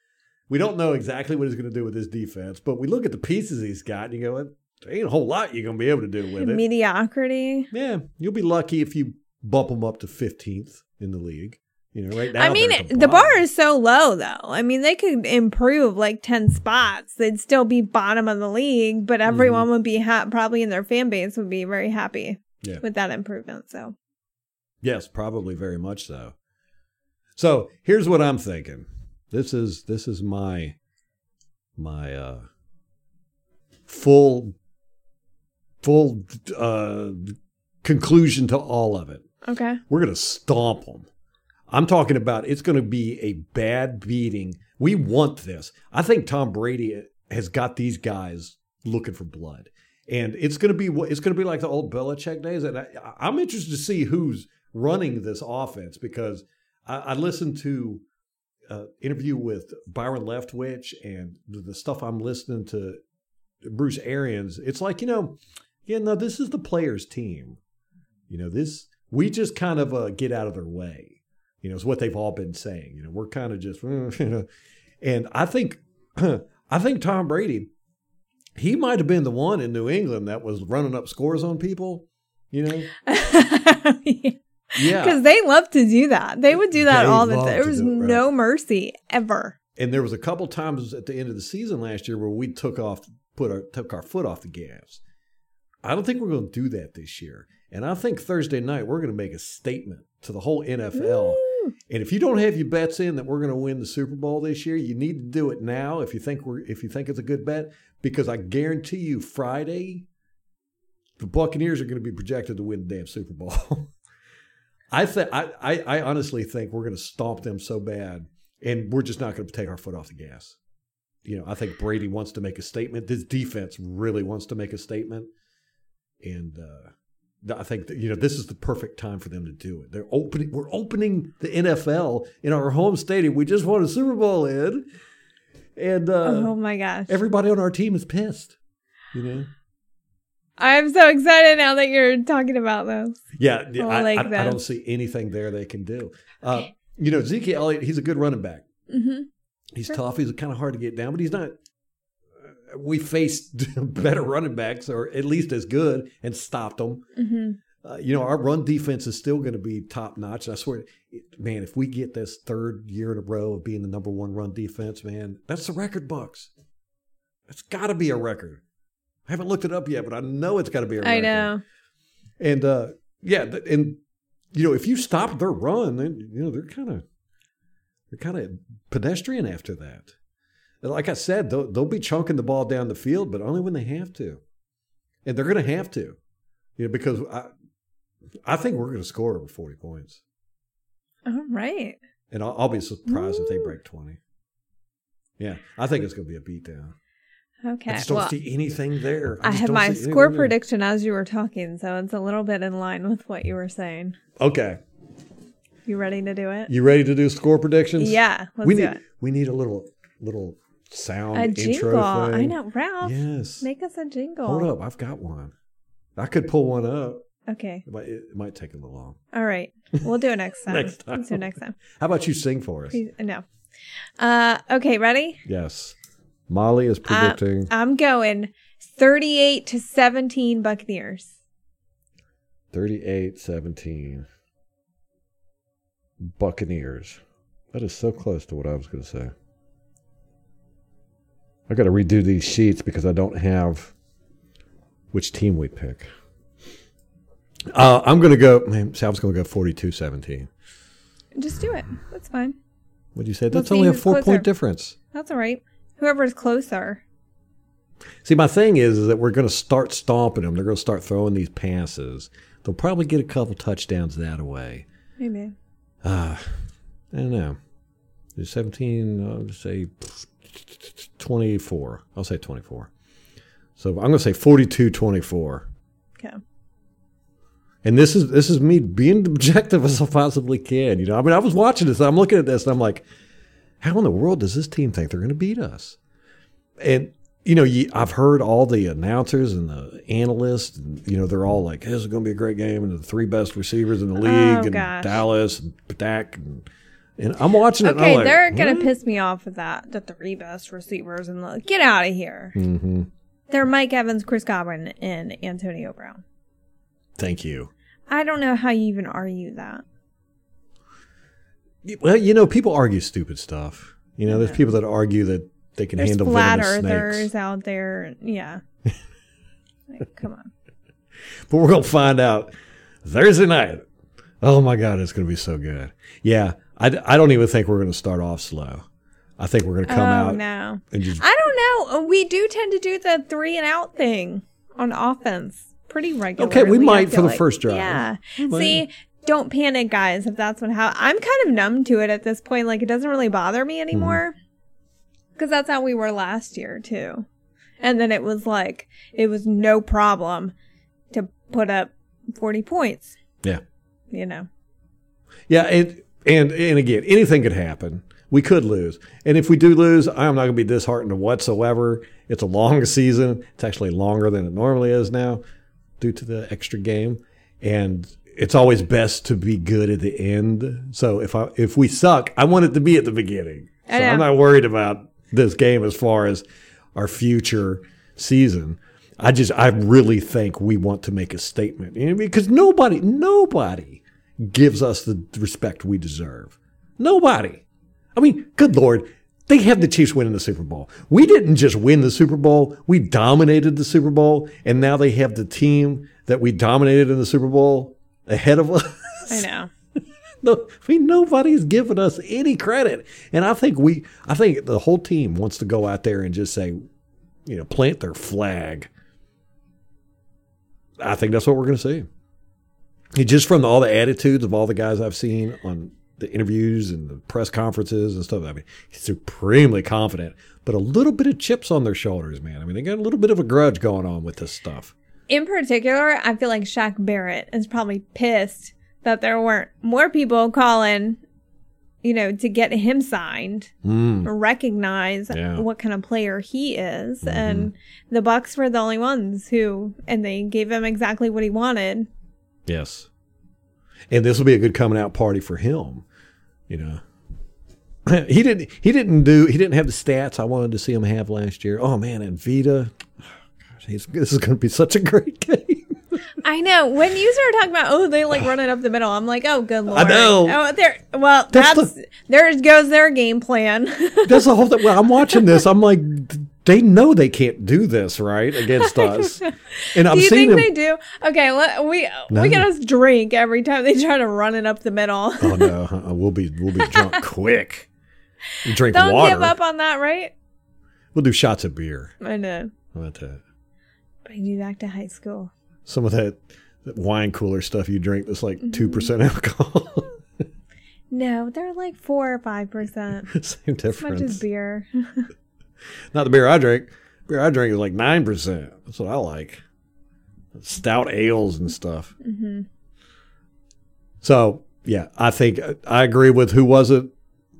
We don't know exactly what he's going to do with his defense, but we look at the pieces he's got and you go, there ain't a whole lot you're going to be able to do with it. Mediocrity. Yeah, you'll be lucky if you bump them up to 15th in the league. You know, right now. I mean, the bar is so low, though. I mean, they could improve like 10 spots. They'd still be bottom of the league, but Mm-hmm. everyone would be ha- probably in their fan base would be very happy Yeah. with that improvement. So, Yes, probably very much so. So here's what I'm thinking. This is this is my my uh full full uh conclusion to all of it. okay. We're going to stomp them. I'm talking about it's going to be a bad beating. We want this. I think Tom Brady has got these guys looking for blood, and it's going to be it's going to be like the old Belichick days. And I, I'm interested to see who's running this offense because I, I listened to uh, interview with Byron Leftwich and the, the stuff I'm listening to Bruce Arians. It's like you know, yeah, no, this is the players' team. You know, this we just kind of uh, get out of their way. You know, is what they've all been saying. You know, we're kind of just, you know, and I think, I think Tom Brady, he might have been the one in New England that was running up scores on people. You know, yeah, Because they love to do that. They would do that They all the time. There was right. no mercy ever. And there was a couple times at the end of the season last year where we took off, put our took our foot off the gas. I don't think we're going to do that this year. And I think Thursday night we're going to make a statement to the whole NFL. And if you don't have your bets in that we're going to win the Super Bowl this year, you need to do it now if you think we're if you think it's a good bet because I guarantee you Friday the Buccaneers are going to be projected to win the damn Super Bowl. I think I, I I honestly think we're going to stomp them so bad, and we're just not going to take our foot off the gas. You know, I think Brady wants to make a statement. This defense really wants to make a statement, and uh, I think that, you know this is the perfect time for them to do it. They're opening. We're opening the NFL in our home stadium. We just won a Super Bowl in, and uh, oh my gosh. everybody on our team is pissed. You know. I'm so excited now that you're talking about this. Yeah, I I, like I, I don't see anything there they can do. Uh, you know, Zeke Elliott, he's a good running back. hmm He's Sure. tough. He's kind of hard to get down, but he's not. We faced better running backs, or at least as good, and stopped them. hmm Uh, you know, our run defense is still going to be top notch. I swear, it- man, if we get this third year in a row of being the number one run defense, man, that's the record, Bucks. It's got to be a record. I haven't looked it up yet, but I know it's got to be a record. I know. And uh, yeah, and you know, if you stop their run, then you know they're kind of they're kind of pedestrian after that. Like I said, they'll, they'll be chunking the ball down the field, but only when they have to, and they're going to have to, you know, because I I think we're going to score over forty points, All right. and I'll, I'll be surprised if they break twenty. Yeah, I think it's going to be a beatdown. Okay. I just don't well, see anything there. I just have my score there. prediction as you were talking, so it's a little bit in line with what you were saying. Okay, You ready to do it? you ready to do score predictions? Yeah. Let's we do need it. we need a little little sound A intro jingle. I know, Ralph. Yes. Make us a jingle. Hold up, I've got one. I could pull one up. Okay. It might, it might take a little long. All right. We'll do it next time. Next time. Let's do it next time. How about you sing for us? Please, no. Uh, okay. Ready? Yes. Molly is predicting I'm going 38 to 17 Buccaneers. 38 17. Buccaneers. That is so close to what I was going to say. I got to redo these sheets because I don't have which team we pick. Uh, I'm going to go, man, Sal's going to go 42 17. Just do it. That's fine. What'd you say? That's only a four closer. point difference. That's all right. Whoever's closer. See, my thing is, is that we're going to start stomping them. They're going to start throwing these passes. They'll probably get a couple touchdowns that away. Maybe. Uh, I don't know. There's 17, I'll just say 24. I'll say 24. So I'm going to say 42 24. Okay. And this is this is me being objective as I possibly can. You know, I mean, I was watching this. I'm looking at this, and I'm like, how in the world does this team think they're going to beat us? And you know, you, I've heard all the announcers and the analysts. And, you know, they're all like, "This is going to be a great game," and the three best receivers in the oh, league, and Oh, gosh. Dallas and Dak, and, and I'm watching it. Okay, like, they're gonna "What?" piss me off with that. The three best receivers and the get out of here. Mhm. They're Mike Evans, Chris Godwin, and Antonio Brown. Thank you. I don't know how you even argue that. Well, you know, people argue stupid stuff. You know, there's Yeah. people that argue that they can There's handle flat earthers snakes. out there. Yeah. Like, come on. But we're gonna find out Thursday night. Oh my God, it's gonna be so good. Yeah, I, I don't even think we're gonna start off slow. I think we're gonna come oh out no. just I don't know. We do tend to do the three and out thing on offense pretty regularly. Okay, we might for the first drive. Yeah. See, don't panic, guys. If that's what how I'm kind of numb to it at this point. Like it doesn't really bother me anymore Mm-hmm. because that's how we were last year too. And then it was like it was no problem to put up 40 points. yeah, You know. yeah, and and and again, anything could happen. We could lose, and if we do lose, I'm not gonna be disheartened whatsoever. It's a long season. It's actually longer than it normally is now, due to the extra game, and it's always best to be good at the end. So if I if we suck, I want it to be at the beginning. So. I'm not worried about this game as far as our future season. I just I really think we want to make a statement because nobody nobody gives us the respect we deserve. Nobody. I mean, good lord, they have the Chiefs winning the Super Bowl. We didn't just win the Super Bowl; we dominated the Super Bowl, and now they have the team that we dominated in the Super Bowl ahead of us. I know. No, I mean nobody's giving us any credit, and I think we, I think the whole team wants to go out there and just say, you know, plant their flag. I think that's what we're going to see. He- Just from all the attitudes of all the guys I've seen on the interviews and the press conferences and stuff. I mean, he's supremely confident, but a little bit of chips on their shoulders, man. I mean, they got a little bit of a grudge going on with this stuff. In particular, I feel like Shaq Barrett is probably pissed that there weren't more people calling, you know, to get him signed Mm. recognize Yeah. Mm-hmm. what kind of player he is. And the Bucks were the only ones who, and they gave him exactly what he wanted. Yes. And this will be a good coming out party for him, you know. he didn't he didn't do he didn't have the stats I wanted to see him have last year. Oh man, and Vita. Gosh, this is going to be such a great. I know. When you started talking about, oh, they like running up the middle, I'm like, oh, good lord. I know. Oh, there. Well, That's that's, the- there goes their game plan. That's the whole thing. Well, I'm watching this. I'm like, they know they can't do this right against us. And I'm do you seeing think them. they do? Okay, let, we No. we get us drink every time they try to run it up the middle. oh no, uh-uh, we'll be we'll be drunk quick. We drink Don't water. give up on that, right? We'll do shots of beer. I know. About that? Bring you back to high school. Some of that, that wine cooler stuff you drink that's like Mm-hmm. 2 percent alcohol. No, they're like four or five percent. Same As much as beer. Not the beer I drink. Beer I drink is like nine percent. That's what I like. Stout ales and stuff. hmm So yeah, I think I agree with who was it,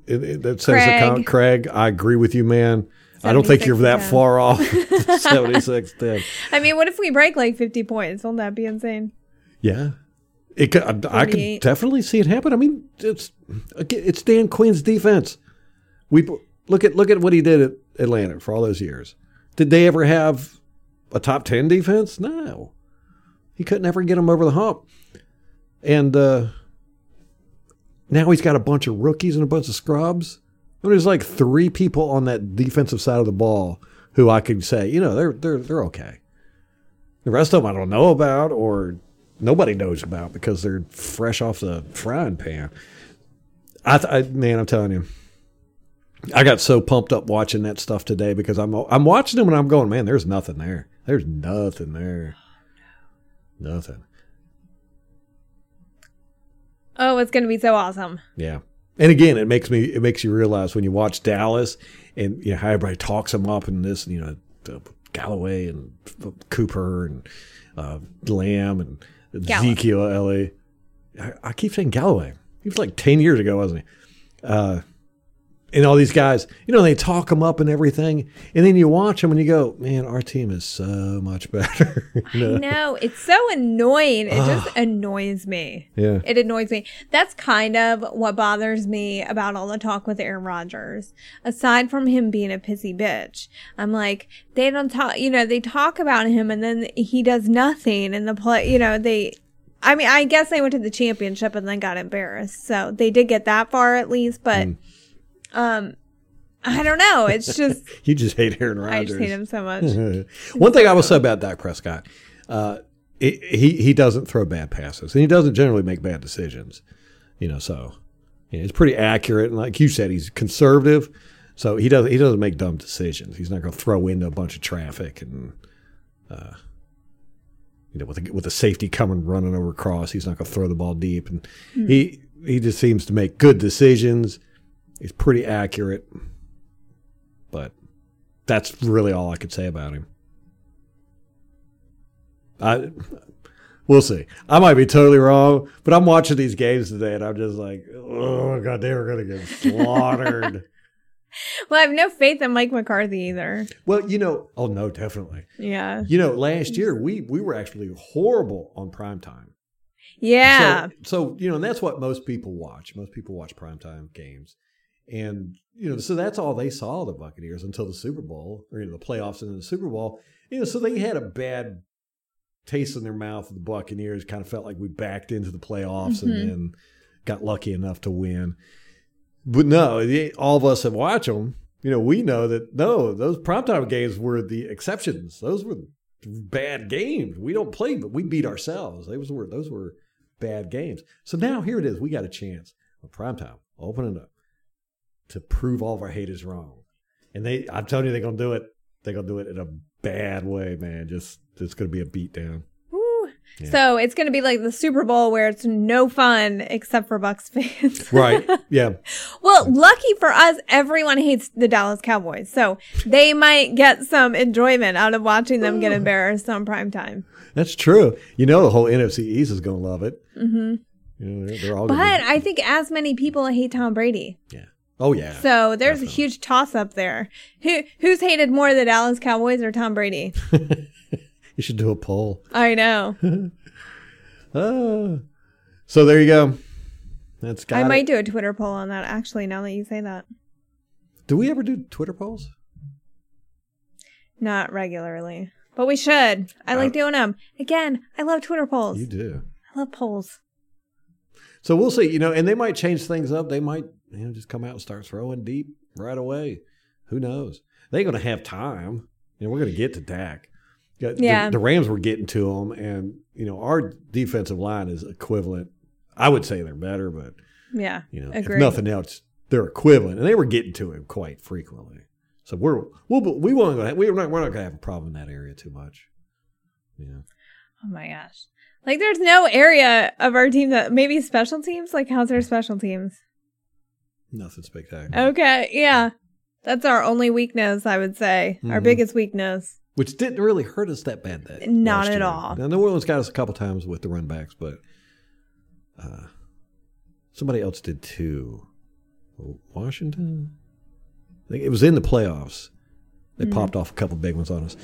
it, it that says Greg. count. Greg, I agree with you, man. I don't think you're that 10. far off. Seventy six ten. I mean, what if we break like fifty points? Won't that be insane? Yeah. It could, I, I could definitely see it happen. I mean, it's it's Dan Quinn's defense. We look at look at what he did at Atlanta for all those years. Did they ever have a top ten defense? No, he couldn't ever get them over the hump. And uh, now he's got a bunch of rookies and a bunch of scrubs. There's like three people on that defensive side of the ball who I could say, you know, they're they're they're okay. The rest of them I don't know about or nobody knows about because they're fresh off the frying pan. I, th- I man, I'm telling you, I got so pumped up watching that stuff today because I'm I'm watching them and I'm going, man, there's nothing there. There's nothing there. Nothing. Oh, it's gonna be so awesome. Yeah. And again, it makes me it makes you realize when you watch Dallas and you know how everybody talks them up and this, you know, uh, Galloway and Cooper and uh, Lamb and. Ezekiel Ellie. I, I keep saying Galloway. He was like ten years ago, wasn't he? Uh, and all these guys, you know, they talk them up and everything, and then you watch them and you go, "Man, our team is so much better." you know? No, it's so annoying. It just annoys me. Yeah. It annoys me. That's kind of what bothers me about all the talk with Aaron Rodgers. Aside from him being a pissy bitch, I'm like, they don't talk, you know, they talk about him and then he does nothing in the play, you know, they, I mean, I guess they went to the championship and then got embarrassed. So they did get that far at least, but, mm. Um, I don't know. It's just, You just hate Aaron Rodgers. I just hate him so much. One thing I will say about Dak Prescott, uh, he he he doesn't throw bad passes, and he doesn't generally make bad decisions. You know, so you know, he's pretty accurate, and like you said, he's conservative. So he doesn't he doesn't make dumb decisions. He's not going to throw into a bunch of traffic and. Uh, you know, with a, with a safety coming running over across, he's not going to throw the ball deep, and he he just seems to make good decisions. He's pretty accurate, but that's really all I could say about him. I we'll see. I might be totally wrong, but I'm watching these games today and I'm just like, oh god, they were gonna get slaughtered. Well, I have no faith in Mike McCarthy either. well, you know, oh no, definitely. Yeah. You know, last year we we were actually horrible on primetime. Yeah. So, so you know, and that's what most people watch. Most people watch primetime games. And, you know, so that's all they saw of the Buccaneers until the Super Bowl, or you know, the playoffs and the Super Bowl. You know, so they had a bad taste in their mouth of the Buccaneers, kind of felt like we backed into the playoffs Mhm. and then got lucky enough to win. But no, they- all of us that watch them, you know, we know that no, those primetime games were the exceptions. Those were bad games. We don't play, but we beat ourselves. Those were those were bad games. So now here it is. We got a chance on primetime. Open it up to prove all of our haters wrong. And they, I'm telling you, they're gonna do it. They're gonna do it in a bad way, man. Just it's gonna be a beatdown. Woo. So it's going to be like the Super Bowl where it's no fun except for Bucks fans. Right. Yeah. well, lucky for us, everyone hates the Dallas Cowboys. So they might get some enjoyment out of watching them get embarrassed on prime time. That's true. You know, the whole NFC East is going to love it. Mm-hmm. You know, they're, they're all But gonna I think as many people hate Tom Brady. yeah. Oh, yeah. So there's a huge toss up there. Who who's hated more the Dallas Cowboys or Tom Brady? you should do a poll. I know. Ah. So there you go. That's got I it. might do a Twitter poll on that actually now that you say that. Do we ever do Twitter polls? Not regularly. But we should. I like doing them. Again, I love Twitter polls. You do. I love polls. So we'll see. You know, and they might change things up. They might, you know, just come out and start throwing deep right away. Who knows? They're going to have time. You know, we're going to get to Dak. Yeah, the- The, Rams were getting to them, and you know, our defensive line is equivalent. I would say they're better, but Yeah. you know, Agreed. if nothing else, they're equivalent, and they were getting to him quite frequently. So we're we'll, we won't we're not we're not going to have a problem in that area too much. Yeah. Oh my gosh. Like there's no area of our team that maybe special teams? Like how's our special teams? Nothing spectacular. Okay, yeah. That's our only weakness, I would say. Our Mhm. biggest weakness. which didn't really hurt us that bad. That Not at year. all. Now New Orleans got us a couple times with the run backs, but uh, somebody else did too. Washington, I think it was in the playoffs. They Mm-hmm. popped off a couple big ones on us,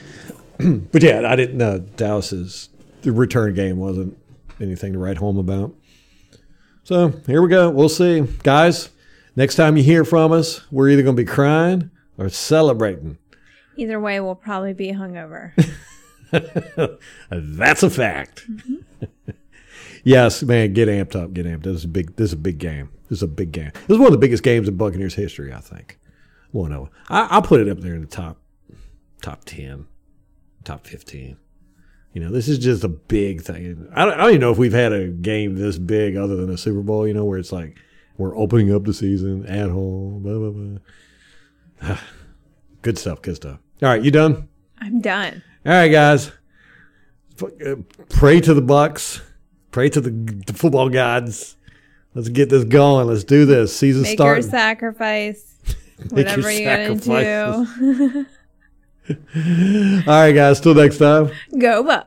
but yeah, I didn't know Dallas's the return game wasn't anything to write home about. So here we go. We'll see, guys. Next time you hear from us, we're either going to be crying or celebrating. Either way, we'll probably be hungover. That's a fact. Mm-hmm. yes, man, get amped up, get amped. This is a big. This is a big game. This is a big game. This is one of the biggest games in Buccaneers history. I think. Well, no, I, I'll put it up there in the top, top ten, top fifteen. You know, this is just a big thing. I don't, I don't even know if we've had a game this big other than a Super Bowl. You know, where it's like we're opening up the season at home. Blah blah blah. good stuff. Good stuff. All right, you done? I'm done. All right, guys. Uh, Pray to the Bucks. Pray to the, the football gods. Let's get this going. Let's do this. Season Make your starting. sacrifice. Make your Whatever you gotta do. All right, guys. Till next time. Go Bucks.